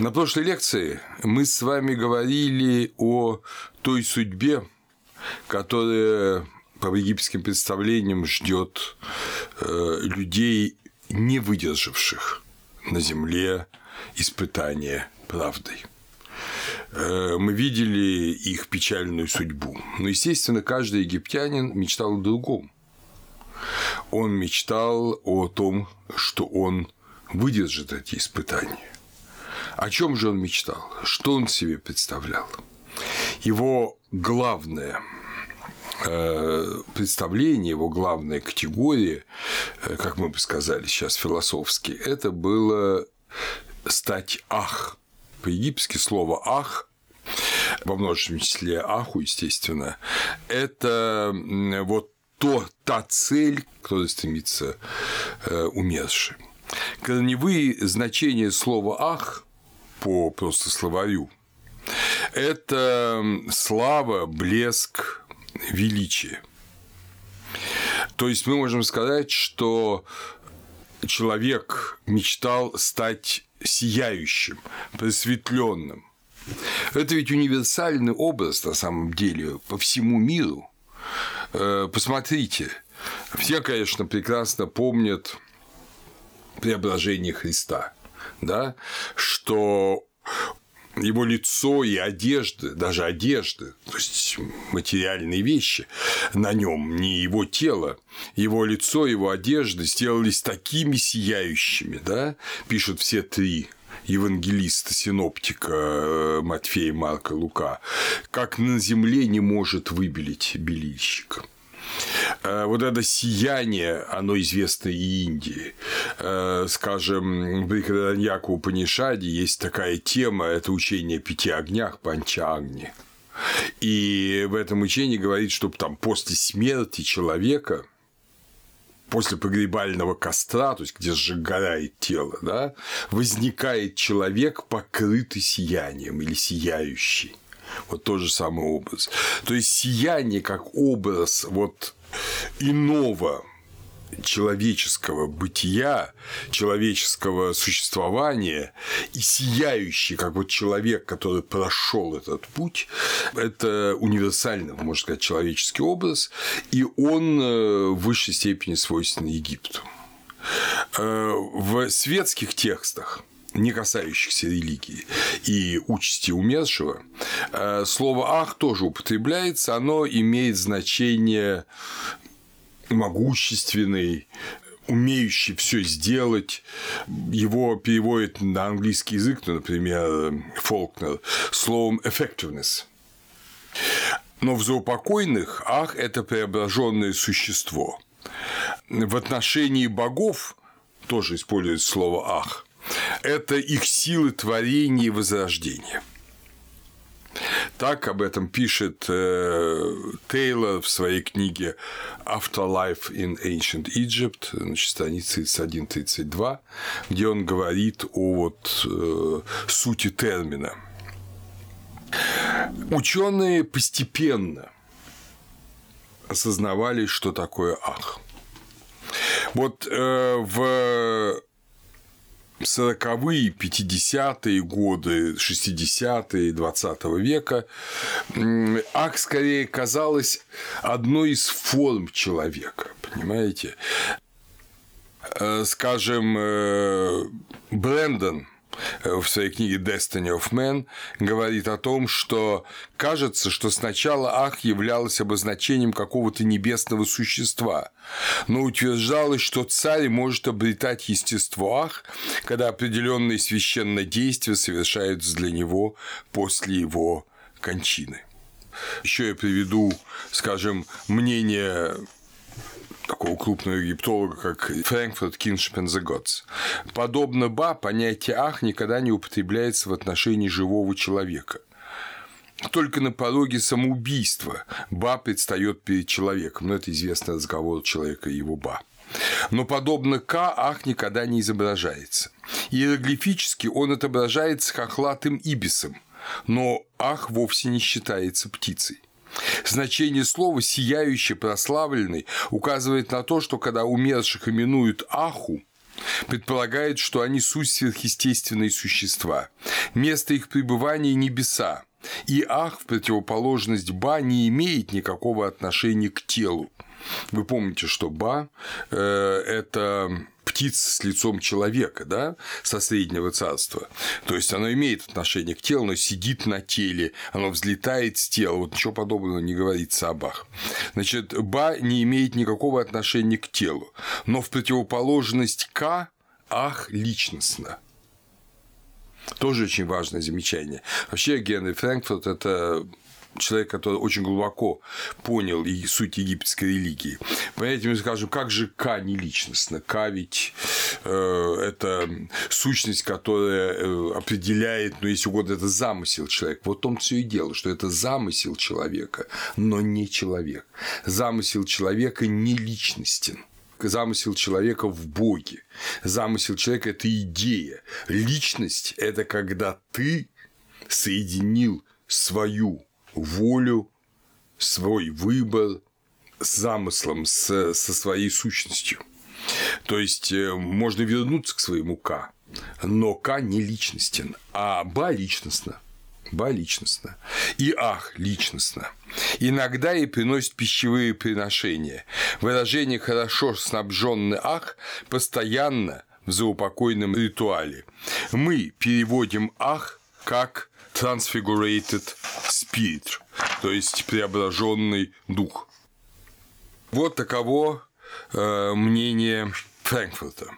На прошлой лекции мы с вами говорили о той судьбе, которая по египетским представлениям ждет э, людей, не выдержавших на земле испытания правдой. Э, мы видели их печальную судьбу. Но, естественно, каждый египтянин мечтал о другом. Он мечтал о том, что он выдержит эти испытания. О чем же он мечтал? Что он себе представлял? Его главное э, представление, его главная категория, э, как мы бы сказали сейчас философски, это было стать ах. По-египетски слово ах во множественном числе аху, естественно, это вот то, та цель, которой стремится э, умерший. Корневые значения слова «ах» по просто словарю – это слава, блеск, величие. То есть мы можем сказать, что человек мечтал стать сияющим, просветленным. Это ведь универсальный образ на самом деле по всему миру. Э, посмотрите, все, конечно, прекрасно помнят преображение Христа, да, что его лицо и одежды, даже одежды, то есть материальные вещи на нем, не его тело, его лицо, его одежды сделались такими сияющими, да, пишут все три евангелиста, синоптика э, Матфея, Марка, Лука, как на земле не может выбелить белильщик. Э, вот это сияние, оно известно и Индии. Э, скажем, в Брикаданьяку Панишаде есть такая тема, это учение о пяти огнях, панчагни. И в этом учении говорит, что там после смерти человека после погребального костра, то есть где сжигает тело, да, возникает человек, покрытый сиянием или сияющий. Вот тот же самый образ. То есть сияние как образ вот иного человеческого бытия, человеческого существования и сияющий, как вот человек, который прошел этот путь, это универсальный, можно сказать, человеческий образ, и он э, в высшей степени свойственен Египту. Э, в светских текстах не касающихся религии и участи умершего, э, слово «ах» тоже употребляется, оно имеет значение могущественный, умеющий все сделать. Его переводит на английский язык, ну, например, Фолкнер, словом effectiveness. Но в заупокойных ах – это преображенное существо. В отношении богов тоже используется слово ах. Это их силы творения и возрождения. Так об этом пишет э, Тейлор в своей книге Afterlife in Ancient Egypt, значит, страница 31-32, где он говорит о вот, э, сути термина. Ученые постепенно осознавали, что такое ах. Вот э, в 40-е, 50-е годы, 60-е 20 века ак скорее казалось одной из форм человека, понимаете? Э, скажем, э, Брэндон в своей книге Destiny of Man говорит о том, что кажется, что сначала Ах являлось обозначением какого-то небесного существа, но утверждалось, что царь может обретать естество Ах, когда определенные священные действия совершаются для него после его кончины. Еще я приведу, скажем, мнение такого крупного египтолога, как Фрэнкфурт Киншип and the Gods. Подобно Ба, понятие «ах» никогда не употребляется в отношении живого человека. Только на пороге самоубийства Ба предстает перед человеком. Но это известный разговор человека и его Ба. Но подобно К, ах никогда не изображается. Иероглифически он отображается хохлатым ибисом, но ах вовсе не считается птицей. Значение слова «сияющий», «прославленный» указывает на то, что когда умерших именуют Аху, предполагает, что они суть сверхъестественные существа. Место их пребывания – небеса, и ах, в противоположность ба, не имеет никакого отношения к телу. Вы помните, что ба э, это птица с лицом человека, да, со среднего царства. То есть оно имеет отношение к телу, оно сидит на теле, оно взлетает с тела. Вот ничего подобного не говорится о Бах. Значит, Ба не имеет никакого отношения к телу, но в противоположность К Ах личностно. Тоже очень важное замечание. Вообще Генри Фрэнкфурт – это человек, который очень глубоко понял и суть египетской религии. Понимаете, мы скажем, как же Ка не личностно? Ка ведь э, это сущность, которая э, определяет, ну, если угодно, это замысел человека. Вот том все и дело, что это замысел человека, но не человек. Замысел человека не личностен замысел человека в Боге. Замысел человека – это идея. Личность – это когда ты соединил свою волю, свой выбор с замыслом, с, со своей сущностью. То есть э, можно вернуться к своему К, но К не личностен, а Ба личностно. Ба личностно. И Ах личностно. Иногда и приносит пищевые приношения. Выражение «хорошо снабженный Ах» постоянно в заупокойном ритуале. Мы переводим Ах как transfigurated spirit, то есть преображенный дух. Вот таково э, мнение Франкфурта.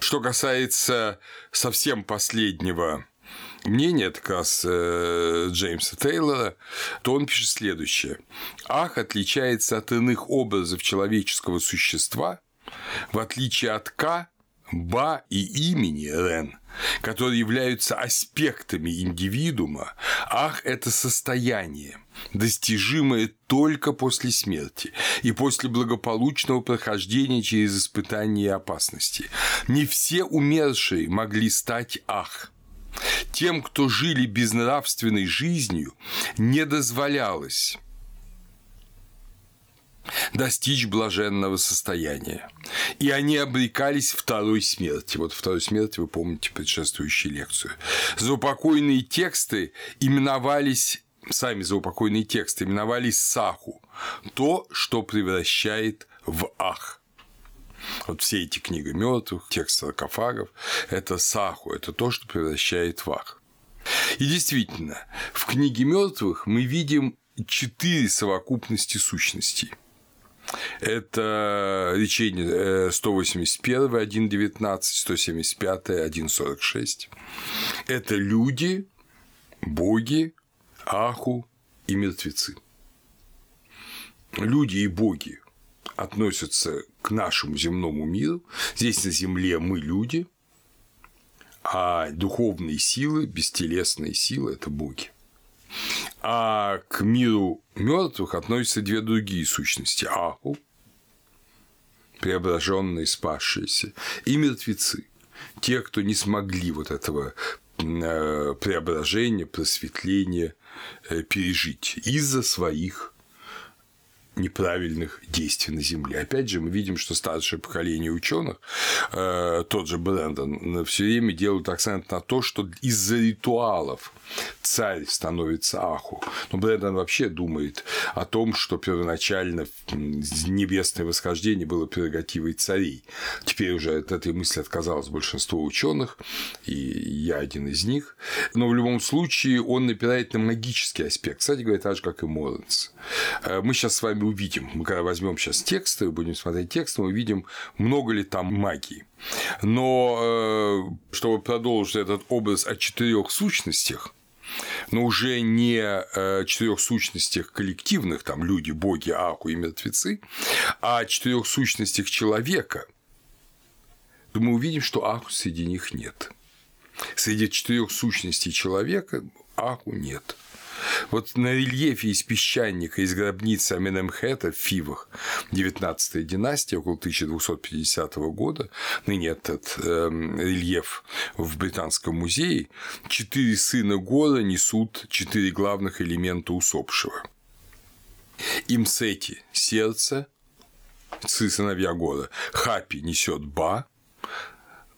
Что касается совсем последнего мнения, это как раз э, Джеймса Тейлора, то он пишет следующее. Ах отличается от иных образов человеческого существа, в отличие от К, Ба и имени Рен, которые являются аспектами индивидуума, ах, это состояние, достижимое только после смерти и после благополучного прохождения через испытания и опасности. Не все умершие могли стать ах. Тем, кто жили безнравственной жизнью, не дозволялось достичь блаженного состояния. И они обрекались второй смерти. Вот второй смерти вы помните предшествующую лекцию. Заупокойные тексты именовались сами заупокойные тексты именовались саху, то, что превращает в ах. Вот все эти книги мертвых, тексты саркофагов – это саху, это то, что превращает в ах. И действительно, в книге мертвых мы видим четыре совокупности сущностей – это лечение 181, 1.19, 175, 1.46. Это люди, боги, аху и мертвецы. Люди и боги относятся к нашему земному миру. Здесь на Земле мы люди, а духовные силы, бестелесные силы – это боги. А к миру мертвых относятся две другие сущности – Аху, преображенные, спасшиеся, и мертвецы, те, кто не смогли вот этого э, преображения, просветления э, пережить из-за своих неправильных действий на Земле. Опять же, мы видим, что старшее поколение ученых, э, тот же Брэндон, все время делают акцент на то, что из-за ритуалов царь становится Аху. Но Брэндон вообще думает о том, что первоначально небесное восхождение было прерогативой царей. Теперь уже от этой мысли отказалось большинство ученых, и я один из них. Но в любом случае он напирает на магический аспект. Кстати говоря, так же, как и Моренс. Э, мы сейчас с вами увидим, мы когда возьмем сейчас тексты, будем смотреть тексты, мы увидим, много ли там магии. Но э, чтобы продолжить этот образ о четырех сущностях, но уже не э, четырех сущностях коллективных, там люди, боги, аку и мертвецы, а четырех сущностях человека, то мы увидим, что аку среди них нет. Среди четырех сущностей человека аку нет. Вот на рельефе из песчаника из гробницы Аменемхета в Фивах 19 династия около 1250 года, ныне этот э, рельеф в Британском музее, четыре сына Гора несут четыре главных элемента усопшего. Имсети – сердце, сыновья года. Хапи несет Ба,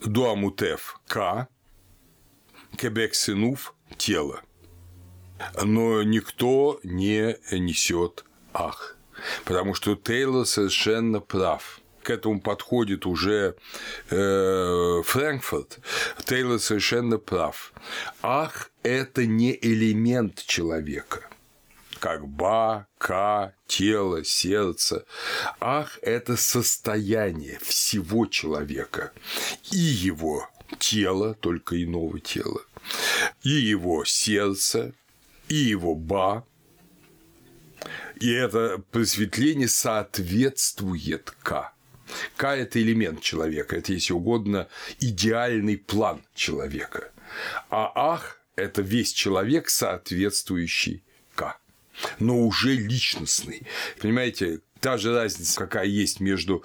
Дуамутеф – К, Кебек Сынув – тело. Но никто не несет Ах. Потому что Тейлор совершенно прав к этому подходит уже э, Фрэнкфурт, Тейлор совершенно прав. Ах, это не элемент человека как ба, ка, тело, сердце. Ах, это состояние всего человека и его тело, только иного тела, и его сердце, и его ба, и это просветление соответствует К. К – это элемент человека, это, если угодно, идеальный план человека. А Ах – это весь человек, соответствующий К, но уже личностный. Понимаете, та же разница, какая есть между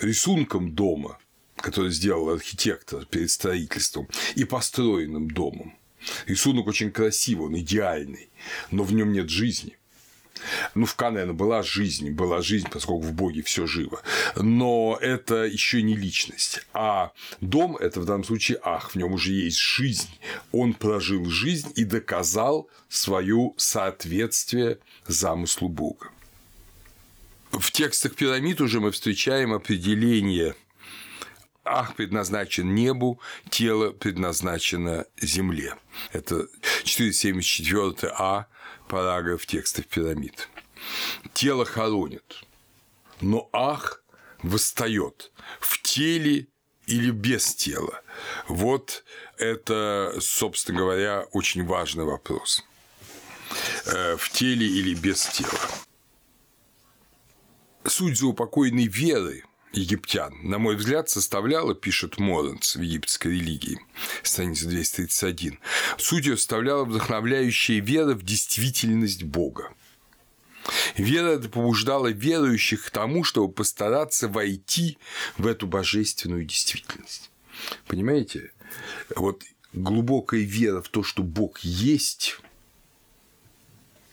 рисунком дома, который сделал архитектор перед строительством, и построенным домом. Рисунок очень красивый, он идеальный, но в нем нет жизни. Ну, в Канене была жизнь, была жизнь, поскольку в Боге все живо. Но это еще не личность. А дом – это в данном случае ах, в нем уже есть жизнь. Он прожил жизнь и доказал свое соответствие замыслу Бога. В текстах пирамид уже мы встречаем определение Ах предназначен небу, тело предназначено земле. Это 474 А параграф текстов пирамид. Тело хоронит, но ах восстает в теле или без тела. Вот это, собственно говоря, очень важный вопрос. Э, в теле или без тела. Суть заупокойной веры египтян, на мой взгляд, составляла, пишет Моренс в египетской религии, страница 231, суть ее составляла вдохновляющая вера в действительность Бога. Вера побуждала верующих к тому, чтобы постараться войти в эту божественную действительность. Понимаете? Вот глубокая вера в то, что Бог есть,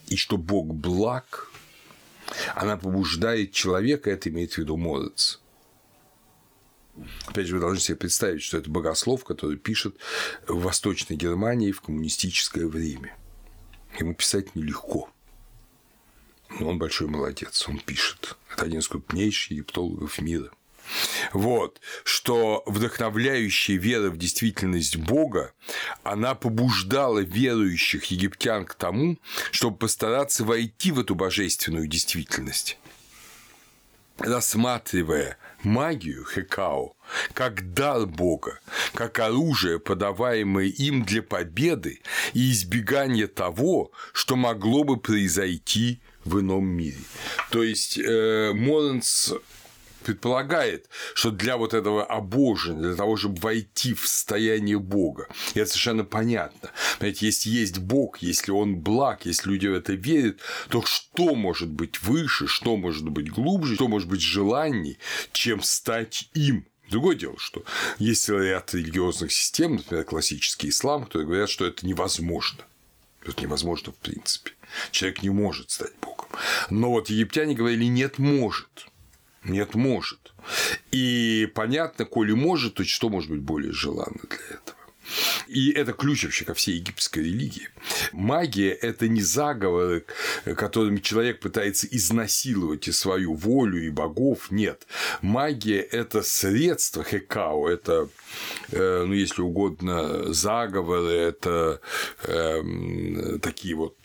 и что Бог благ, она побуждает человека, это имеет в виду Морец, Опять же, вы должны себе представить, что это богослов, который пишет в Восточной Германии в коммунистическое время. Ему писать нелегко. Но он большой молодец, он пишет. Это один из крупнейших египтологов мира. Вот, что вдохновляющая вера в действительность Бога, она побуждала верующих египтян к тому, чтобы постараться войти в эту божественную действительность рассматривая магию Хекао как дар Бога, как оружие, подаваемое им для победы и избегания того, что могло бы произойти в ином мире. То есть э, Моренс предполагает, что для вот этого обожения, для того, чтобы войти в состояние Бога, и это совершенно понятно. Понимаете, если есть Бог, если Он благ, если люди в это верят, то что может быть выше, что может быть глубже, что может быть желаний, чем стать им? Другое дело, что есть ряд религиозных систем, например, классический ислам, которые говорят, что это невозможно. Это невозможно в принципе. Человек не может стать Богом. Но вот египтяне говорили, нет, может. Нет, может. И понятно, коли может, то что может быть более желанно для этого? И это ключ вообще ко всей египетской религии. Магия – это не заговоры, которыми человек пытается изнасиловать и свою волю, и богов. Нет. Магия – это средство хекао, это, э, ну, если угодно, заговоры, это э, такие вот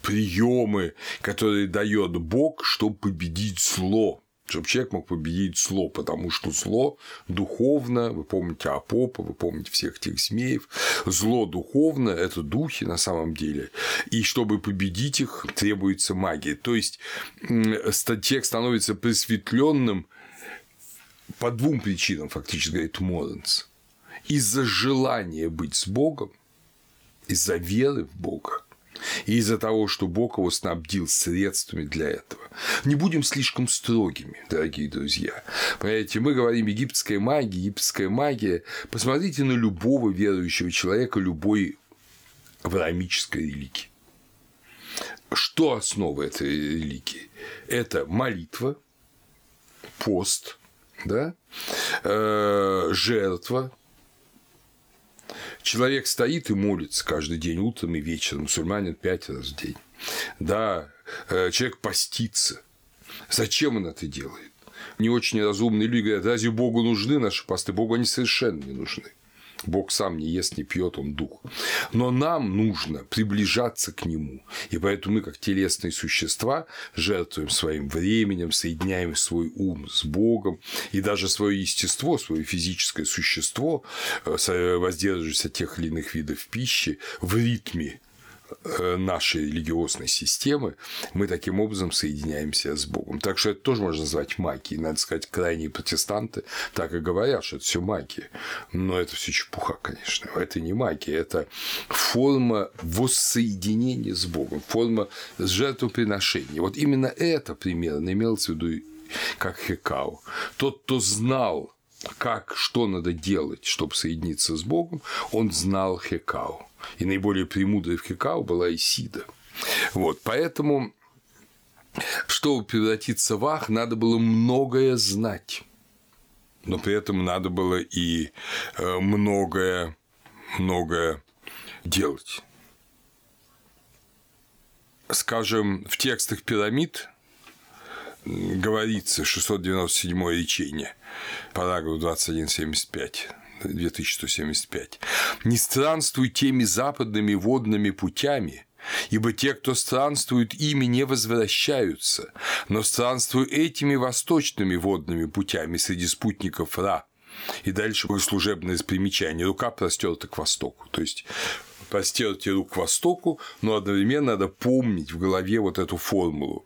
приемы, которые дает Бог, чтобы победить зло чтобы человек мог победить зло, потому что зло духовно, вы помните Апопа, вы помните всех тех змеев, зло духовно – это духи на самом деле, и чтобы победить их, требуется магия. То есть человек становится просветленным по двум причинам, фактически говорит Моренс. Из-за желания быть с Богом, из-за веры в Бога, и из-за того, что Бог его снабдил средствами для этого. Не будем слишком строгими, дорогие друзья. Понимаете, мы говорим египетская магия, египетская магия. Посмотрите на любого верующего человека, любой авраамической религии. Что основа этой религии? Это молитва, пост, да, э, жертва. Человек стоит и молится каждый день, утром и вечером, мусульманин пять раз в день. Да, э, человек постится. Зачем он это делает? Не очень разумные люди говорят, разве Богу нужны наши посты? Богу они совершенно не нужны. Бог сам не ест, не пьет, он дух. Но нам нужно приближаться к нему. И поэтому мы, как телесные существа, жертвуем своим временем, соединяем свой ум с Богом, и даже свое естество, свое физическое существо, э, воздерживаясь от тех или иных видов пищи, в ритме нашей религиозной системы, мы таким образом соединяемся с Богом. Так что это тоже можно назвать магией. Надо сказать, крайние протестанты так и говорят, что это все магия. Но это все чепуха, конечно. Это не магия, это форма воссоединения с Богом, форма жертвоприношения. Вот именно это примерно имелось в виду как Хекау. Тот, кто знал, как, что надо делать, чтобы соединиться с Богом, он знал Хекау и наиболее премудрой в Хикао была Исида. Вот, поэтому, чтобы превратиться в Ах, надо было многое знать, но при этом надо было и э, многое, многое делать. Скажем, в текстах пирамид говорится 697 речение, параграф 2175, 2175. «Не странствуй теми западными водными путями, Ибо те, кто странствуют ими, не возвращаются, но странствуй этими восточными водными путями среди спутников Ра. И дальше служебное примечание. Рука простерта к востоку. То есть простерте рук к востоку, но одновременно надо помнить в голове вот эту формулу.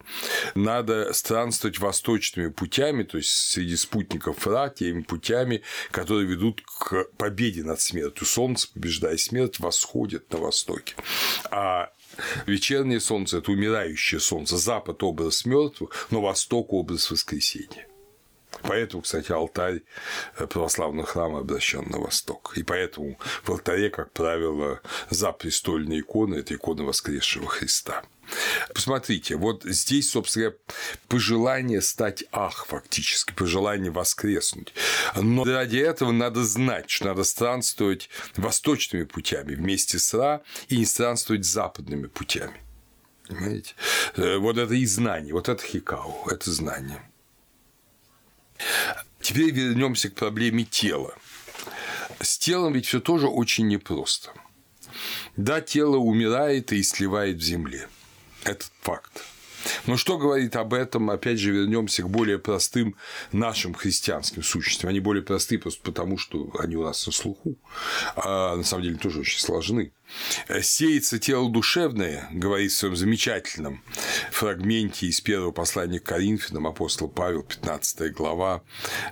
Надо странствовать восточными путями, то есть среди спутников Ра, теми путями, которые ведут к победе над смертью. Солнце, побеждая смерть, восходит на востоке. А вечернее солнце – это умирающее солнце, запад – образ мертвых, но восток – образ воскресения. Поэтому, кстати, алтарь э, православного храма обращен на восток. И поэтому в алтаре, как правило, за престольные иконы – это иконы воскресшего Христа. Посмотрите, вот здесь, собственно, пожелание стать ах фактически, пожелание воскреснуть. Но ради этого надо знать, что надо странствовать восточными путями вместе с Ра и не странствовать западными путями. Понимаете? Э, вот это и знание, вот это хикау, это знание. Теперь вернемся к проблеме тела. С телом ведь все тоже очень непросто. Да, тело умирает и сливает в земле. Это факт. Но что говорит об этом? Опять же, вернемся к более простым нашим христианским сущностям. Они более простые просто потому, что они у нас на слуху, а на самом деле тоже очень сложны. «Сеется тело душевное», говорит в своем замечательном фрагменте из первого послания к Коринфянам апостол Павел, 15 глава,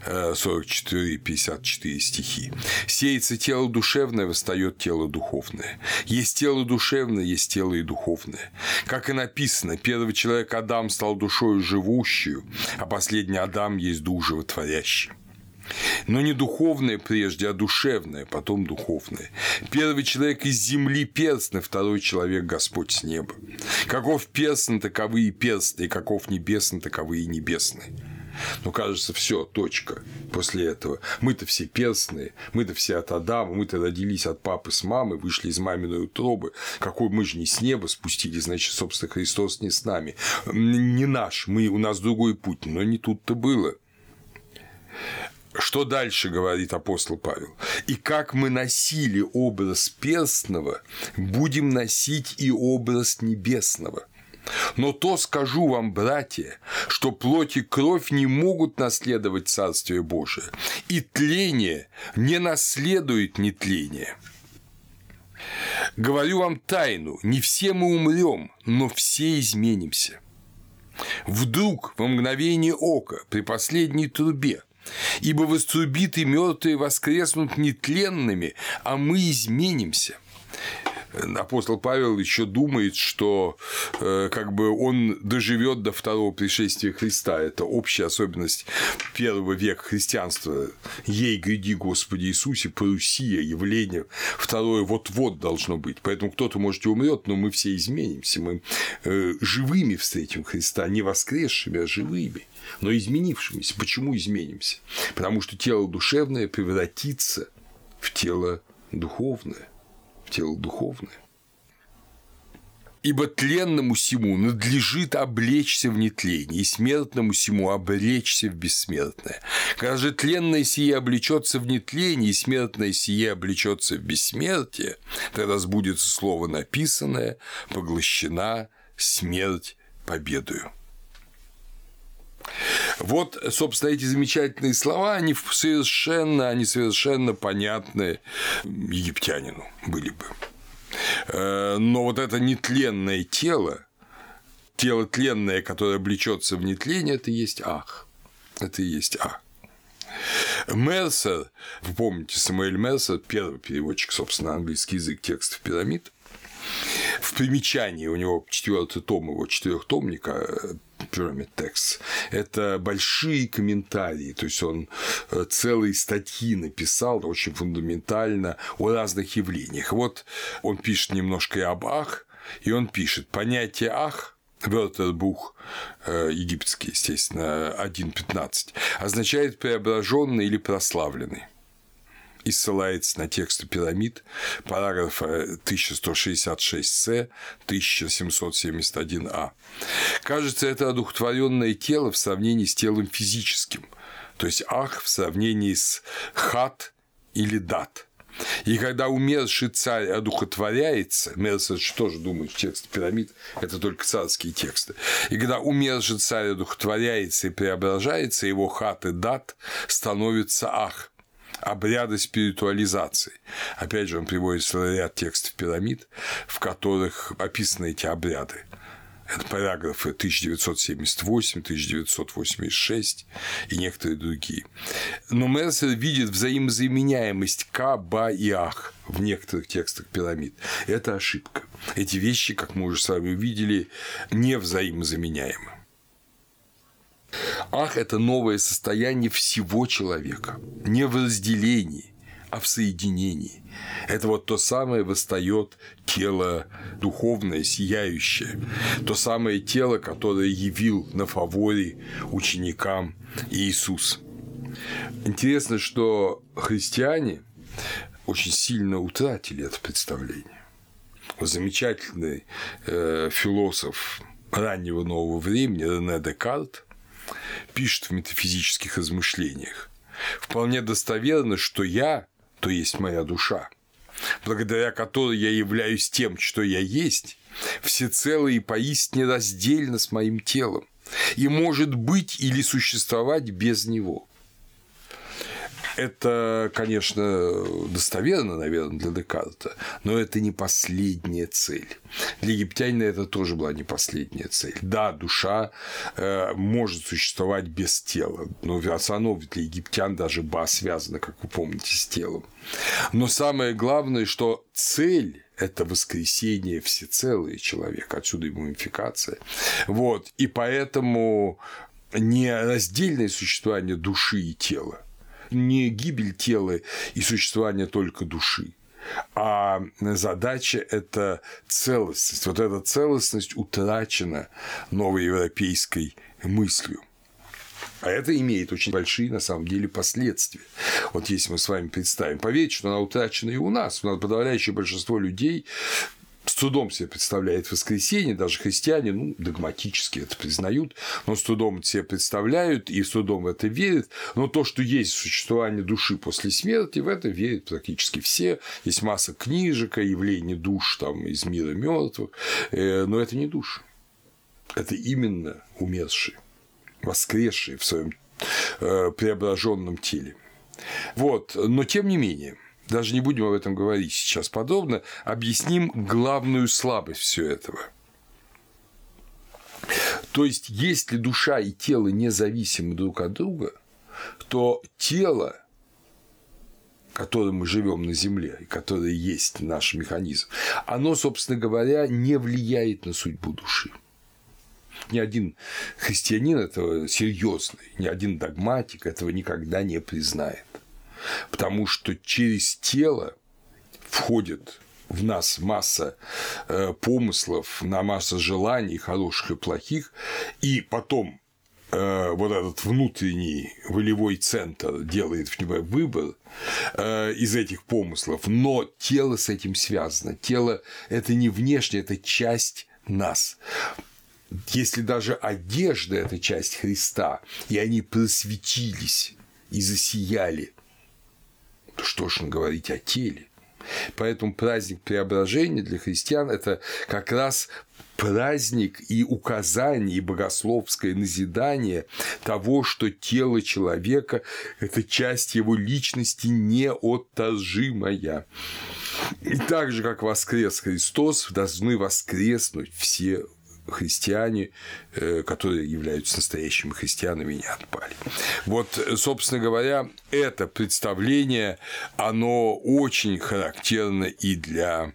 44-54 э, стихи. «Сеется тело душевное, восстает тело духовное. Есть тело душевное, есть тело и духовное. Как и написано, первый человек Адам стал душою живущую, а последний Адам есть дух животворящий. Но не духовное прежде, а душевное, потом духовное. Первый человек из земли перстный, второй человек Господь с неба. Каков перстный, таковы и перстные, каков небесный, таковы и небесные. Ну, кажется, все, точка после этого. Мы-то все перстные, мы-то все от Адама, мы-то родились от папы с мамой, вышли из маминой утробы. Какой мы же не с неба спустились, значит, собственно, Христос не с нами. Не наш, мы, у нас другой путь, но не тут-то было. Что дальше говорит апостол Павел? И как мы носили образ перстного, будем носить и образ небесного. Но то скажу вам, братья, что плоть и кровь не могут наследовать Царствие Божие, и тление не наследует нетление. Говорю вам тайну, не все мы умрем, но все изменимся. Вдруг во мгновение ока при последней трубе Ибо вострубиты мертвые воскреснут нетленными, а мы изменимся. Апостол Павел еще думает, что э, как бы он доживет до второго пришествия Христа. Это общая особенность первого века христианства. Ей гряди, Господи Иисусе, парусия, явление. Второе вот-вот должно быть. Поэтому кто-то, может, и умрет, но мы все изменимся. Мы э, живыми встретим Христа, не воскресшими, а живыми но изменившимися. Почему изменимся? Потому что тело душевное превратится в тело духовное, тело духовное. Ибо тленному сему надлежит облечься в нетление, и смертному сему облечься в бессмертное. Когда же тленное сие облечется в нетление, и смертное сие облечется в бессмертие, тогда сбудется слово написанное, поглощена смерть победою. Вот, собственно, эти замечательные слова, они совершенно, они совершенно понятны египтянину были бы. Э, но вот это нетленное тело, тело тленное, которое облечется в нетление, это и есть ах. Это и есть ах. Мерсер, вы помните, Самуэль Мерсер, первый переводчик, собственно, английский язык текстов пирамид, в примечании у него четвертый том его четырехтомника Pyramid Text. Это большие комментарии, то есть он э, целые статьи написал очень фундаментально о разных явлениях. Вот он пишет немножко и об Ах, и он пишет понятие Ах Верттербух, э, египетский, естественно, 1.15, означает преображенный или прославленный и ссылается на тексты пирамид, параграфа 1166-С, 1771А. Кажется, это одухотворенное тело в сравнении с телом физическим, то есть ах в сравнении с хат или дат. И когда умерший царь одухотворяется, Мерсович тоже думает, в тексте пирамид – это только царские тексты, и когда умерший царь одухотворяется и преображается, его хат и дат становится ах – обряды спиритуализации. Опять же, он приводит ряд текстов пирамид, в которых описаны эти обряды. Это параграфы 1978, 1986 и некоторые другие. Но Мерсер видит взаимозаменяемость К, Ба и Ах в некоторых текстах пирамид. Это ошибка. Эти вещи, как мы уже с вами увидели, не взаимозаменяемы. Ах – это новое состояние всего человека, не в разделении, а в соединении. Это вот то самое восстает тело духовное, сияющее, то самое тело, которое явил на фаворе ученикам Иисус. Интересно, что христиане очень сильно утратили это представление. Замечательный э, философ раннего нового времени Рене Декарт пишет в метафизических размышлениях. Вполне достоверно, что я, то есть моя душа, благодаря которой я являюсь тем, что я есть, всецело и поистине раздельно с моим телом и может быть или существовать без него. Это, конечно, достоверно, наверное, для Декарта, но это не последняя цель. Для египтянина это тоже была не последняя цель. Да, душа э, может существовать без тела, но основном для египтян даже ба связана, как вы помните, с телом. Но самое главное, что цель это воскресение всецелое человека, отсюда и мумификация. Вот, и поэтому не раздельное существование души и тела, не гибель тела и существование только души, а задача – это целостность. Вот эта целостность утрачена новой европейской мыслью. А это имеет очень большие, на самом деле, последствия. Вот если мы с вами представим, поверьте, что она утрачена и у нас. У нас подавляющее большинство людей с трудом себе представляет воскресенье, даже христиане, ну, догматически это признают, но с трудом себе представляют и с трудом в это верят, но то, что есть существование души после смерти, в это верят практически все, есть масса книжек о явлении душ там, из мира мертвых, э, но это не души, это именно умершие, воскресшие в своем э, преображенном теле. Вот, но тем не менее, даже не будем об этом говорить сейчас подробно, объясним главную слабость всего этого. То есть, если душа и тело независимы друг от друга, то тело которым мы живем на Земле, и которое есть наш механизм, оно, собственно говоря, не влияет на судьбу души. Ни один христианин этого серьезный, ни один догматик этого никогда не признает. Потому что через тело входит в нас масса э, помыслов, на масса желаний, хороших и плохих, и потом э, вот этот внутренний волевой центр делает в него выбор э, из этих помыслов, но тело с этим связано. Тело – это не внешне, это часть нас. Если даже одежда – это часть Христа, и они просветились и засияли, что ж говорить о теле? Поэтому праздник преображения для христиан – это как раз праздник и указание, и богословское назидание того, что тело человека – это часть его личности неотторжимая. И так же, как воскрес Христос, должны воскреснуть все христиане, э, которые являются настоящими христианами, не отпали. Вот, собственно говоря, это представление, оно очень характерно и для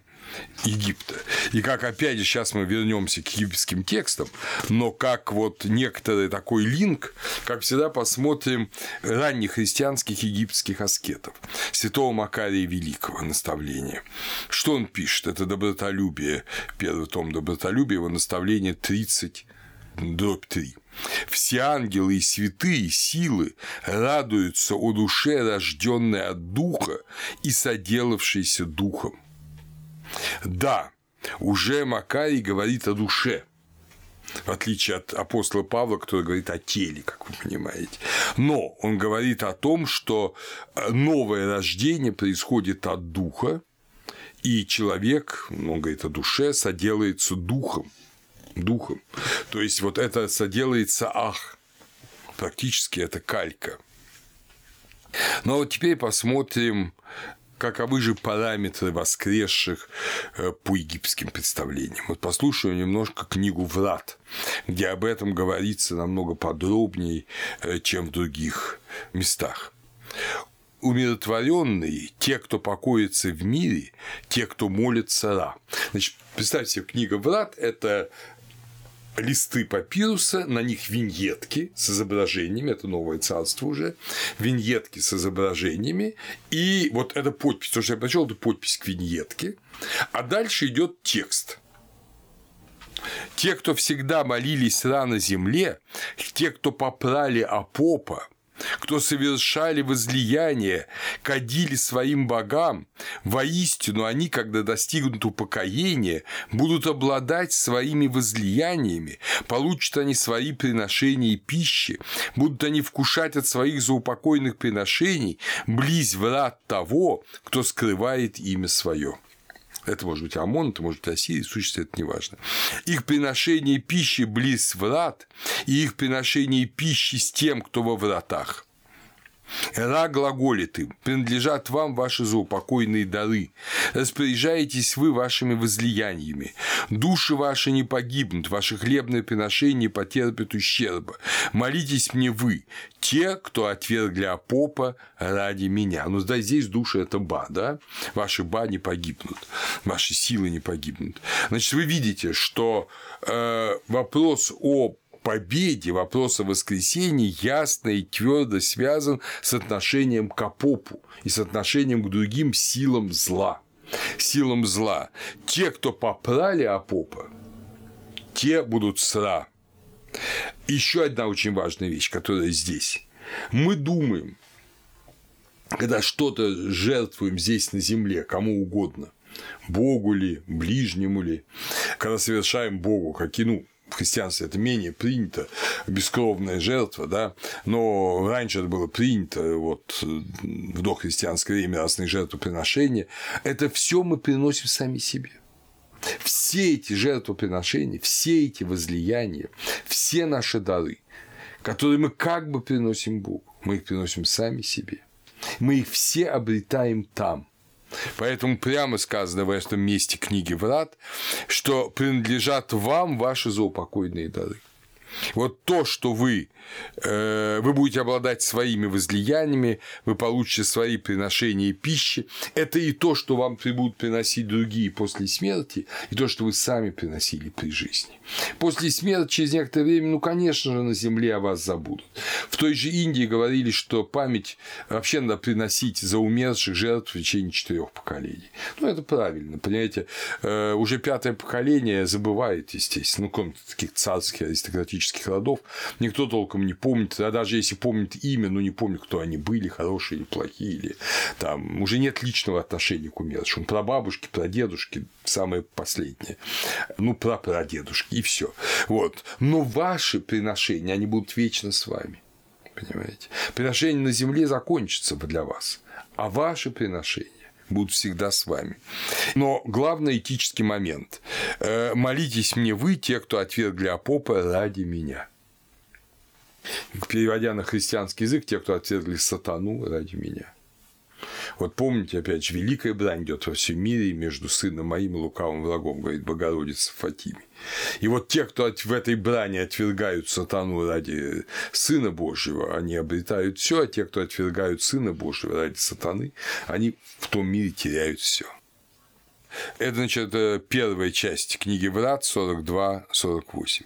Египта. И как, опять же, сейчас мы вернемся к египетским текстам, но как вот некоторый такой линк, как всегда посмотрим ранних христианских египетских аскетов, святого Макария Великого наставления. Что он пишет? Это добротолюбие, первый том добротолюбия, его наставление 30 дробь 3. Все ангелы и святые силы радуются о душе, рожденной от духа и соделавшейся духом. Да, уже Макарий говорит о душе, в отличие от апостола Павла, который говорит о теле, как вы понимаете. Но он говорит о том, что новое рождение происходит от духа, и человек, ну, он говорит о душе, соделается духом. Духом. То есть вот это соделается ах. Практически это калька. Но вот теперь посмотрим каковы же параметры воскресших э, по египетским представлениям. Вот послушаем немножко книгу «Врат», где об этом говорится намного подробнее, э, чем в других местах умиротворенные, те, кто покоится в мире, те, кто молится Ра. Значит, представьте себе, книга «Врат» – это листы папируса, на них виньетки с изображениями, это новое царство уже, виньетки с изображениями, и вот эта подпись, то, что я прочел, это подпись к виньетке, а дальше идет текст. Те, кто всегда молились рано земле, те, кто попрали опопа, кто совершали возлияние, кадили своим богам, воистину они, когда достигнут упокоения, будут обладать своими возлияниями, получат они свои приношения и пищи, будут они вкушать от своих заупокойных приношений близ врат того, кто скрывает имя свое. Это может быть ОМОН, это может быть Россия, в сущности, это не важно. Их приношение пищи близ врат и их приношение пищи с тем, кто во вратах – Ра глаголит им, принадлежат вам ваши заупокойные дары, распоряжаетесь вы вашими возлияниями, души ваши не погибнут, ваши хлебные приношения потерпят ущерба, молитесь мне вы, те, кто отвергли Апопа ради меня. Ну, да, здесь души – это ба, да? Ваши ба не погибнут, ваши силы не погибнут. Значит, вы видите, что э, вопрос о победе вопрос о воскресении ясно и твердо связан с отношением к Апопу и с отношением к другим силам зла. Силам зла. Те, кто попрали Апопа, те будут сра. Еще одна очень важная вещь, которая здесь. Мы думаем, когда что-то жертвуем здесь на земле, кому угодно, Богу ли, ближнему ли, когда совершаем Богу, какие, ну, в христианстве это менее принято, бескровная жертва, да, но раньше это было принято, вот в дохристианское время разные жертвоприношения, это все мы приносим сами себе. Все эти жертвоприношения, все эти возлияния, все наши дары, которые мы как бы приносим Богу, мы их приносим сами себе. Мы их все обретаем там, Поэтому прямо сказано в этом месте книги Врат, что принадлежат вам ваши заупокойные дары. Вот то, что вы, э, вы будете обладать своими возлияниями, вы получите свои приношения пищи, это и то, что вам будут приносить другие после смерти, и то, что вы сами приносили при жизни. После смерти, через некоторое время, ну, конечно же, на земле о вас забудут. В той же Индии говорили, что память вообще надо приносить за умерших жертв в течение четырех поколений. Ну, это правильно, понимаете, э, уже пятое поколение забывает, естественно, ну, кроме таких царских аристократических родов, никто толком не помнит, а даже если помнит имя, ну, не помнит, кто они были, хорошие или плохие, или там уже нет личного отношения к умершим, про бабушки, про дедушки, самое последнее, ну, про прадедушки, и все. Вот. Но ваши приношения, они будут вечно с вами. Понимаете? Приношение на земле закончится для вас, а ваши приношения будут всегда с вами. Но главный этический момент. Э, молитесь мне вы, те, кто отвергли Апопа ради меня. Переводя на христианский язык, те, кто отвергли сатану ради меня. Вот помните, опять же, великая брань идет во всем мире между сыном моим и лукавым врагом, говорит Богородица Фатиме. И вот те, кто в этой брани отвергают сатану ради Сына Божьего, они обретают все, а те, кто отвергают Сына Божьего ради сатаны, они в том мире теряют все. Это, значит, первая часть книги Врат 42-48.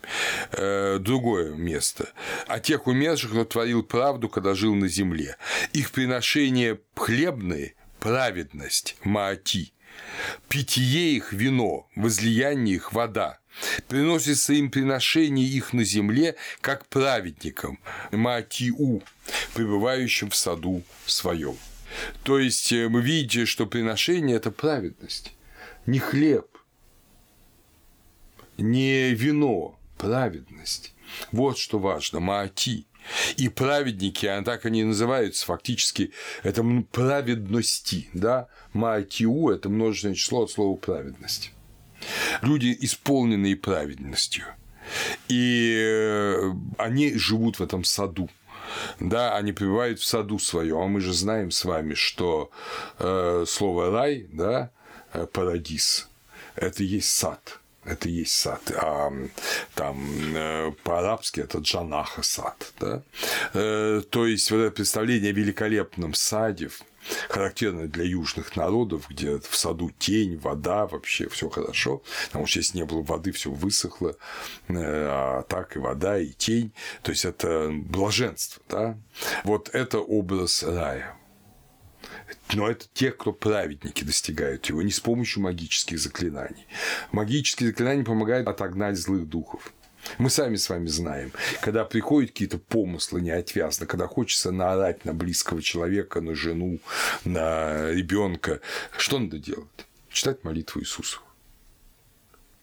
Э, другое место. О тех умерших, кто творил правду, когда жил на земле. Их приношения хлебные – праведность, маати. Питье их – вино, возлияние их – вода. Приносится им приношение их на земле, как праведникам, маатиу, пребывающим в саду своем. То есть э, мы видите, что приношение – это праведность не хлеб, не вино, праведность. Вот что важно, маати. И праведники, а так они называются фактически, это праведности, да, маатиу – это множественное число от слова праведность. Люди, исполненные праведностью. И э, они живут в этом саду. Да, они пребывают в саду своем, а мы же знаем с вами, что э, слово рай, да, парадис. Это есть сад. Это есть сад. А там э, по-арабски это джанаха сад. Да? Э, то есть вот это представление о великолепном саде, характерно для южных народов, где в саду тень, вода, вообще все хорошо, потому что если не было воды, все высохло, а так и вода, и тень, то есть это блаженство, да? Вот это образ рая. Но это те, кто праведники достигают его, не с помощью магических заклинаний. Магические заклинания помогают отогнать злых духов. Мы сами с вами знаем, когда приходят какие-то помыслы неотвязно, когда хочется наорать на близкого человека, на жену, на ребенка, что надо делать? Читать молитву Иисусу.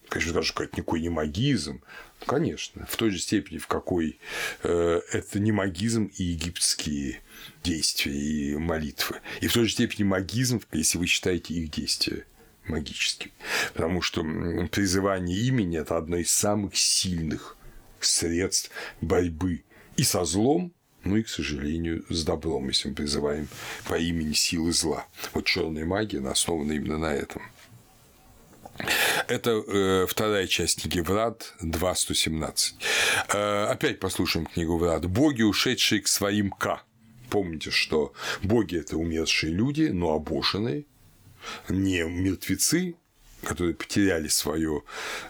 Конечно, даже какой-то никакой не магизм. Конечно, в той же степени, в какой э, это не магизм и египетские действия и молитвы. И в той же степени магизм, если вы считаете их действия магическими. Потому что призывание имени – это одно из самых сильных средств борьбы и со злом, ну и, к сожалению, с добром, если мы призываем по имени силы зла. Вот черная магия основана именно на этом. Это э, вторая часть книги Врат 2.117. Э, опять послушаем книгу Врат. «Боги, ушедшие к своим К». Помните, что боги – это умершие люди, но обошенные, не мертвецы, которые потеряли свое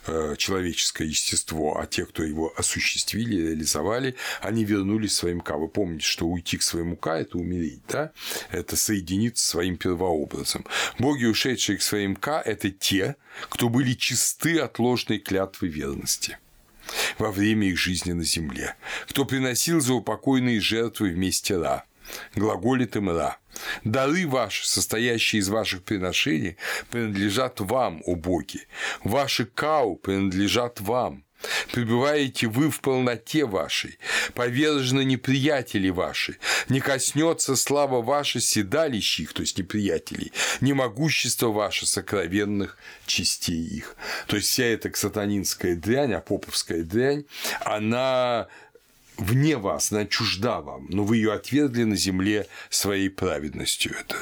э, человеческое естество, а те, кто его осуществили, реализовали, они вернулись своим К. Вы помните, что уйти к своему К – это умереть, да? Это соединиться своим первообразом. Боги, ушедшие к своим К – это те, кто были чисты от ложной клятвы верности во время их жизни на земле, кто приносил заупокойные жертвы вместе Ра, глаголит им Ра. Дары ваши, состоящие из ваших приношений, принадлежат вам, о боги. Ваши кау принадлежат вам. Пребываете вы в полноте вашей, повержены неприятели ваши, не коснется слава ваша седалищих, то есть неприятелей, не могущество ваше сокровенных частей их. То есть вся эта сатанинская дрянь, апоповская дрянь, она вне вас, она чужда вам, но вы ее отвергли на земле своей праведностью. Это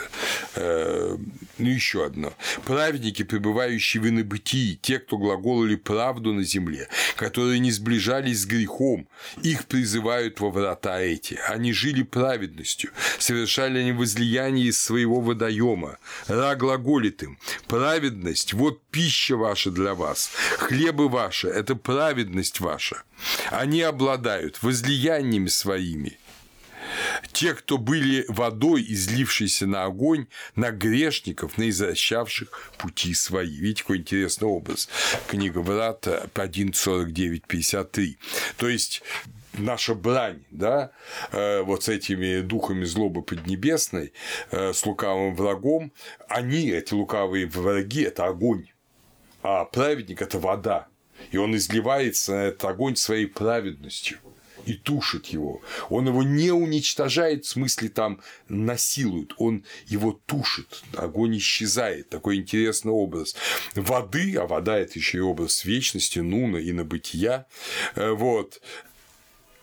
Э, ну, еще одно. Праведники, пребывающие в инобытии, те, кто глаголали правду на земле, которые не сближались с грехом, их призывают во врата эти. Они жили праведностью, совершали они возлияние из своего водоема. Ра глаголит им, праведность, вот пища ваша для вас, хлебы ваши, это праведность ваша. Они обладают возлияниями своими, те, кто были водой, излившейся на огонь, на грешников, на извращавших пути свои. Видите, какой интересный образ. Книга Врата 1.49.53. То есть наша брань, да, э, вот с этими духами злобы поднебесной, э, с лукавым врагом, они, эти лукавые враги, это огонь, а праведник – это вода, и он изливается на этот огонь своей праведностью и тушит его. Он его не уничтожает, в смысле там насилует, он его тушит, огонь исчезает. Такой интересный образ воды, а вода – это еще и образ вечности, нуна и набытия. Э, вот.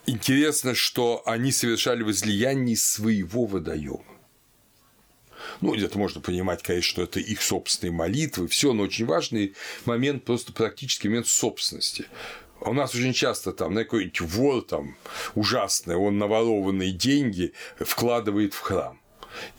Интересно, что они совершали возлияние своего водоема. Ну, где-то можно понимать, конечно, что это их собственные молитвы, все, но очень важный момент, просто практический момент собственности. У нас очень часто там на какой-нибудь вор там ужасный, он наворованные деньги вкладывает в храм.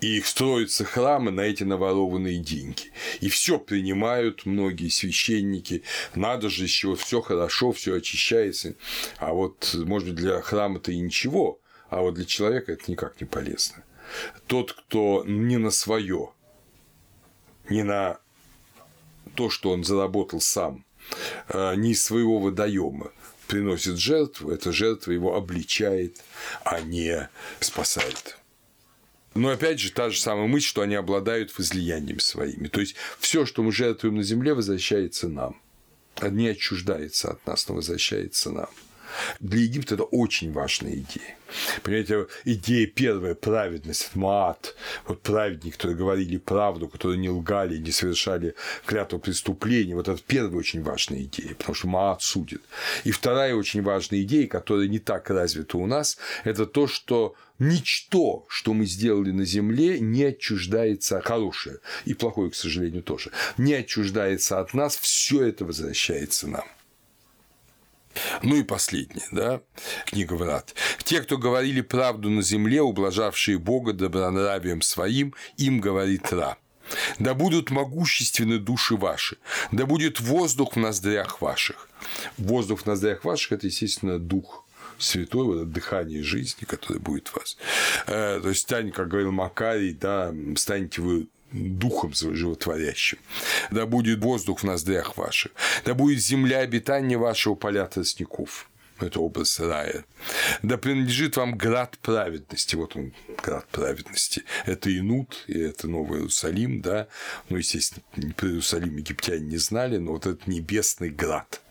И их строятся храмы на эти наворованные деньги. И все принимают многие священники. Надо же, еще все хорошо, все очищается. А вот, может быть, для храма-то и ничего, а вот для человека это никак не полезно. Тот, кто не на свое, не на то, что он заработал сам, Э, не из своего водоема приносит жертву, эта жертва его обличает, а не спасает. Но опять же, та же самая мысль, что они обладают возлиянием своими. То есть все, что мы жертвуем на земле, возвращается нам. Не отчуждается от нас, но возвращается нам. Для Египта это очень важная идея. Понимаете, идея первая – праведность, маат, вот праведники, которые говорили правду, которые не лгали, не совершали клятву преступления, вот это первая очень важная идея, потому что маат судит. И вторая очень важная идея, которая не так развита у нас, это то, что ничто, что мы сделали на земле, не отчуждается хорошее, и плохое, к сожалению, тоже, не отчуждается от нас, все это возвращается нам. Ну и последнее, да, книга Врат. Те, кто говорили правду на земле, ублажавшие Бога добронравием своим, им говорит Ра. Да будут могущественны души ваши, да будет воздух в ноздрях ваших. Воздух в ноздрях ваших – это, естественно, дух святой, вот это дыхание жизни, которое будет в вас. Э, то есть, станет, как говорил Макарий, да, станете вы духом животворящим. Да будет воздух в ноздрях ваших, да будет земля обитания вашего поля тростников. Это образ рая. Да принадлежит вам град праведности. Вот он, град праведности. Это Инут, и это Новый Иерусалим, да. Ну, естественно, про Иерусалим египтяне не знали, но вот этот небесный град.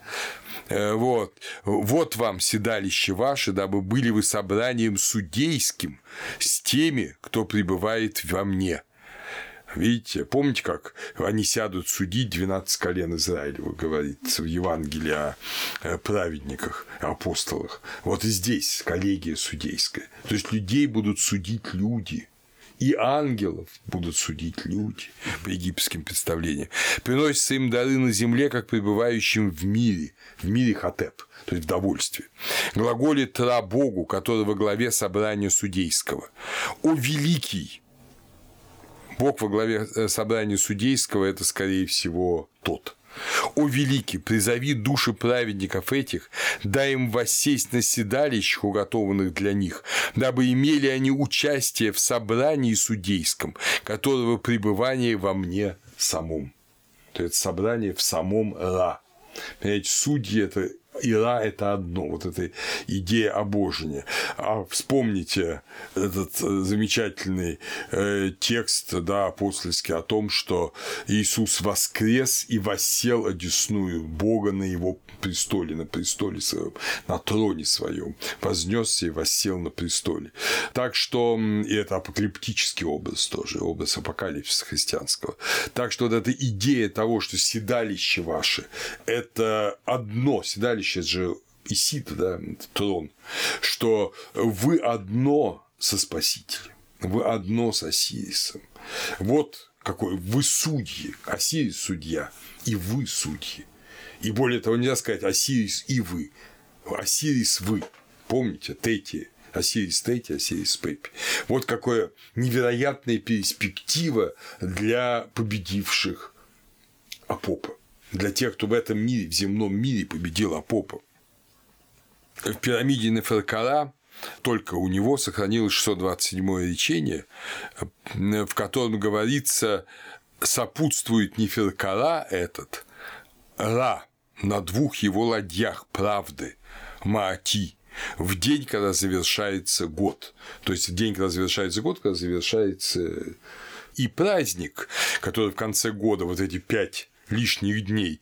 Э, вот. вот вам седалище ваше, дабы были вы собранием судейским с теми, кто пребывает во мне. Видите, помните, как они сядут судить 12 колен Израилева, говорится в Евангелии о э, праведниках, апостолах. Вот и здесь коллегия судейская. То есть людей будут судить люди – и ангелов будут судить люди по египетским представлениям. Приносятся им дары на земле, как пребывающим в мире, в мире хатеп, то есть в довольстве. Глаголит Тра Богу, который во главе собрания судейского. «О великий, Бог во главе э, собрания судейского – это, скорее всего, тот. «О великий, призови души праведников этих, дай им воссесть на седалищах, уготованных для них, дабы имели они участие в собрании судейском, которого пребывание во мне самом». То есть собрание в самом Ра. Понимаете, судьи – это Ира – это одно, вот эта идея обожения. А вспомните этот э, замечательный э, текст да, апостольский о том, что Иисус воскрес и воссел одесную Бога на его престоле, на престоле своем, на троне своем, вознесся и воссел на престоле. Так что, и это апокалиптический образ тоже, образ апокалипсиса христианского. Так что вот эта идея того, что седалище ваше – это одно, седалище – это же Исид, да, трон, что вы одно со Спасителем, вы одно с Осирисом, Вот какой вы судьи, Осирис судья, и вы судьи. И более того, нельзя сказать Осирис и вы, Осирис вы. Помните, Тети, Осирис Тети, Осирис Пепи. Вот какая невероятная перспектива для победивших Апопа. Для тех, кто в этом мире, в земном мире победил Апопа. В пирамиде Неферкара только у него сохранилось 627 речение, в котором говорится, сопутствует Неферкара этот Ра на двух его ладьях правды Маати в день, когда завершается год. То есть в день, когда завершается год, когда завершается и праздник, который в конце года, вот эти пять лишних дней,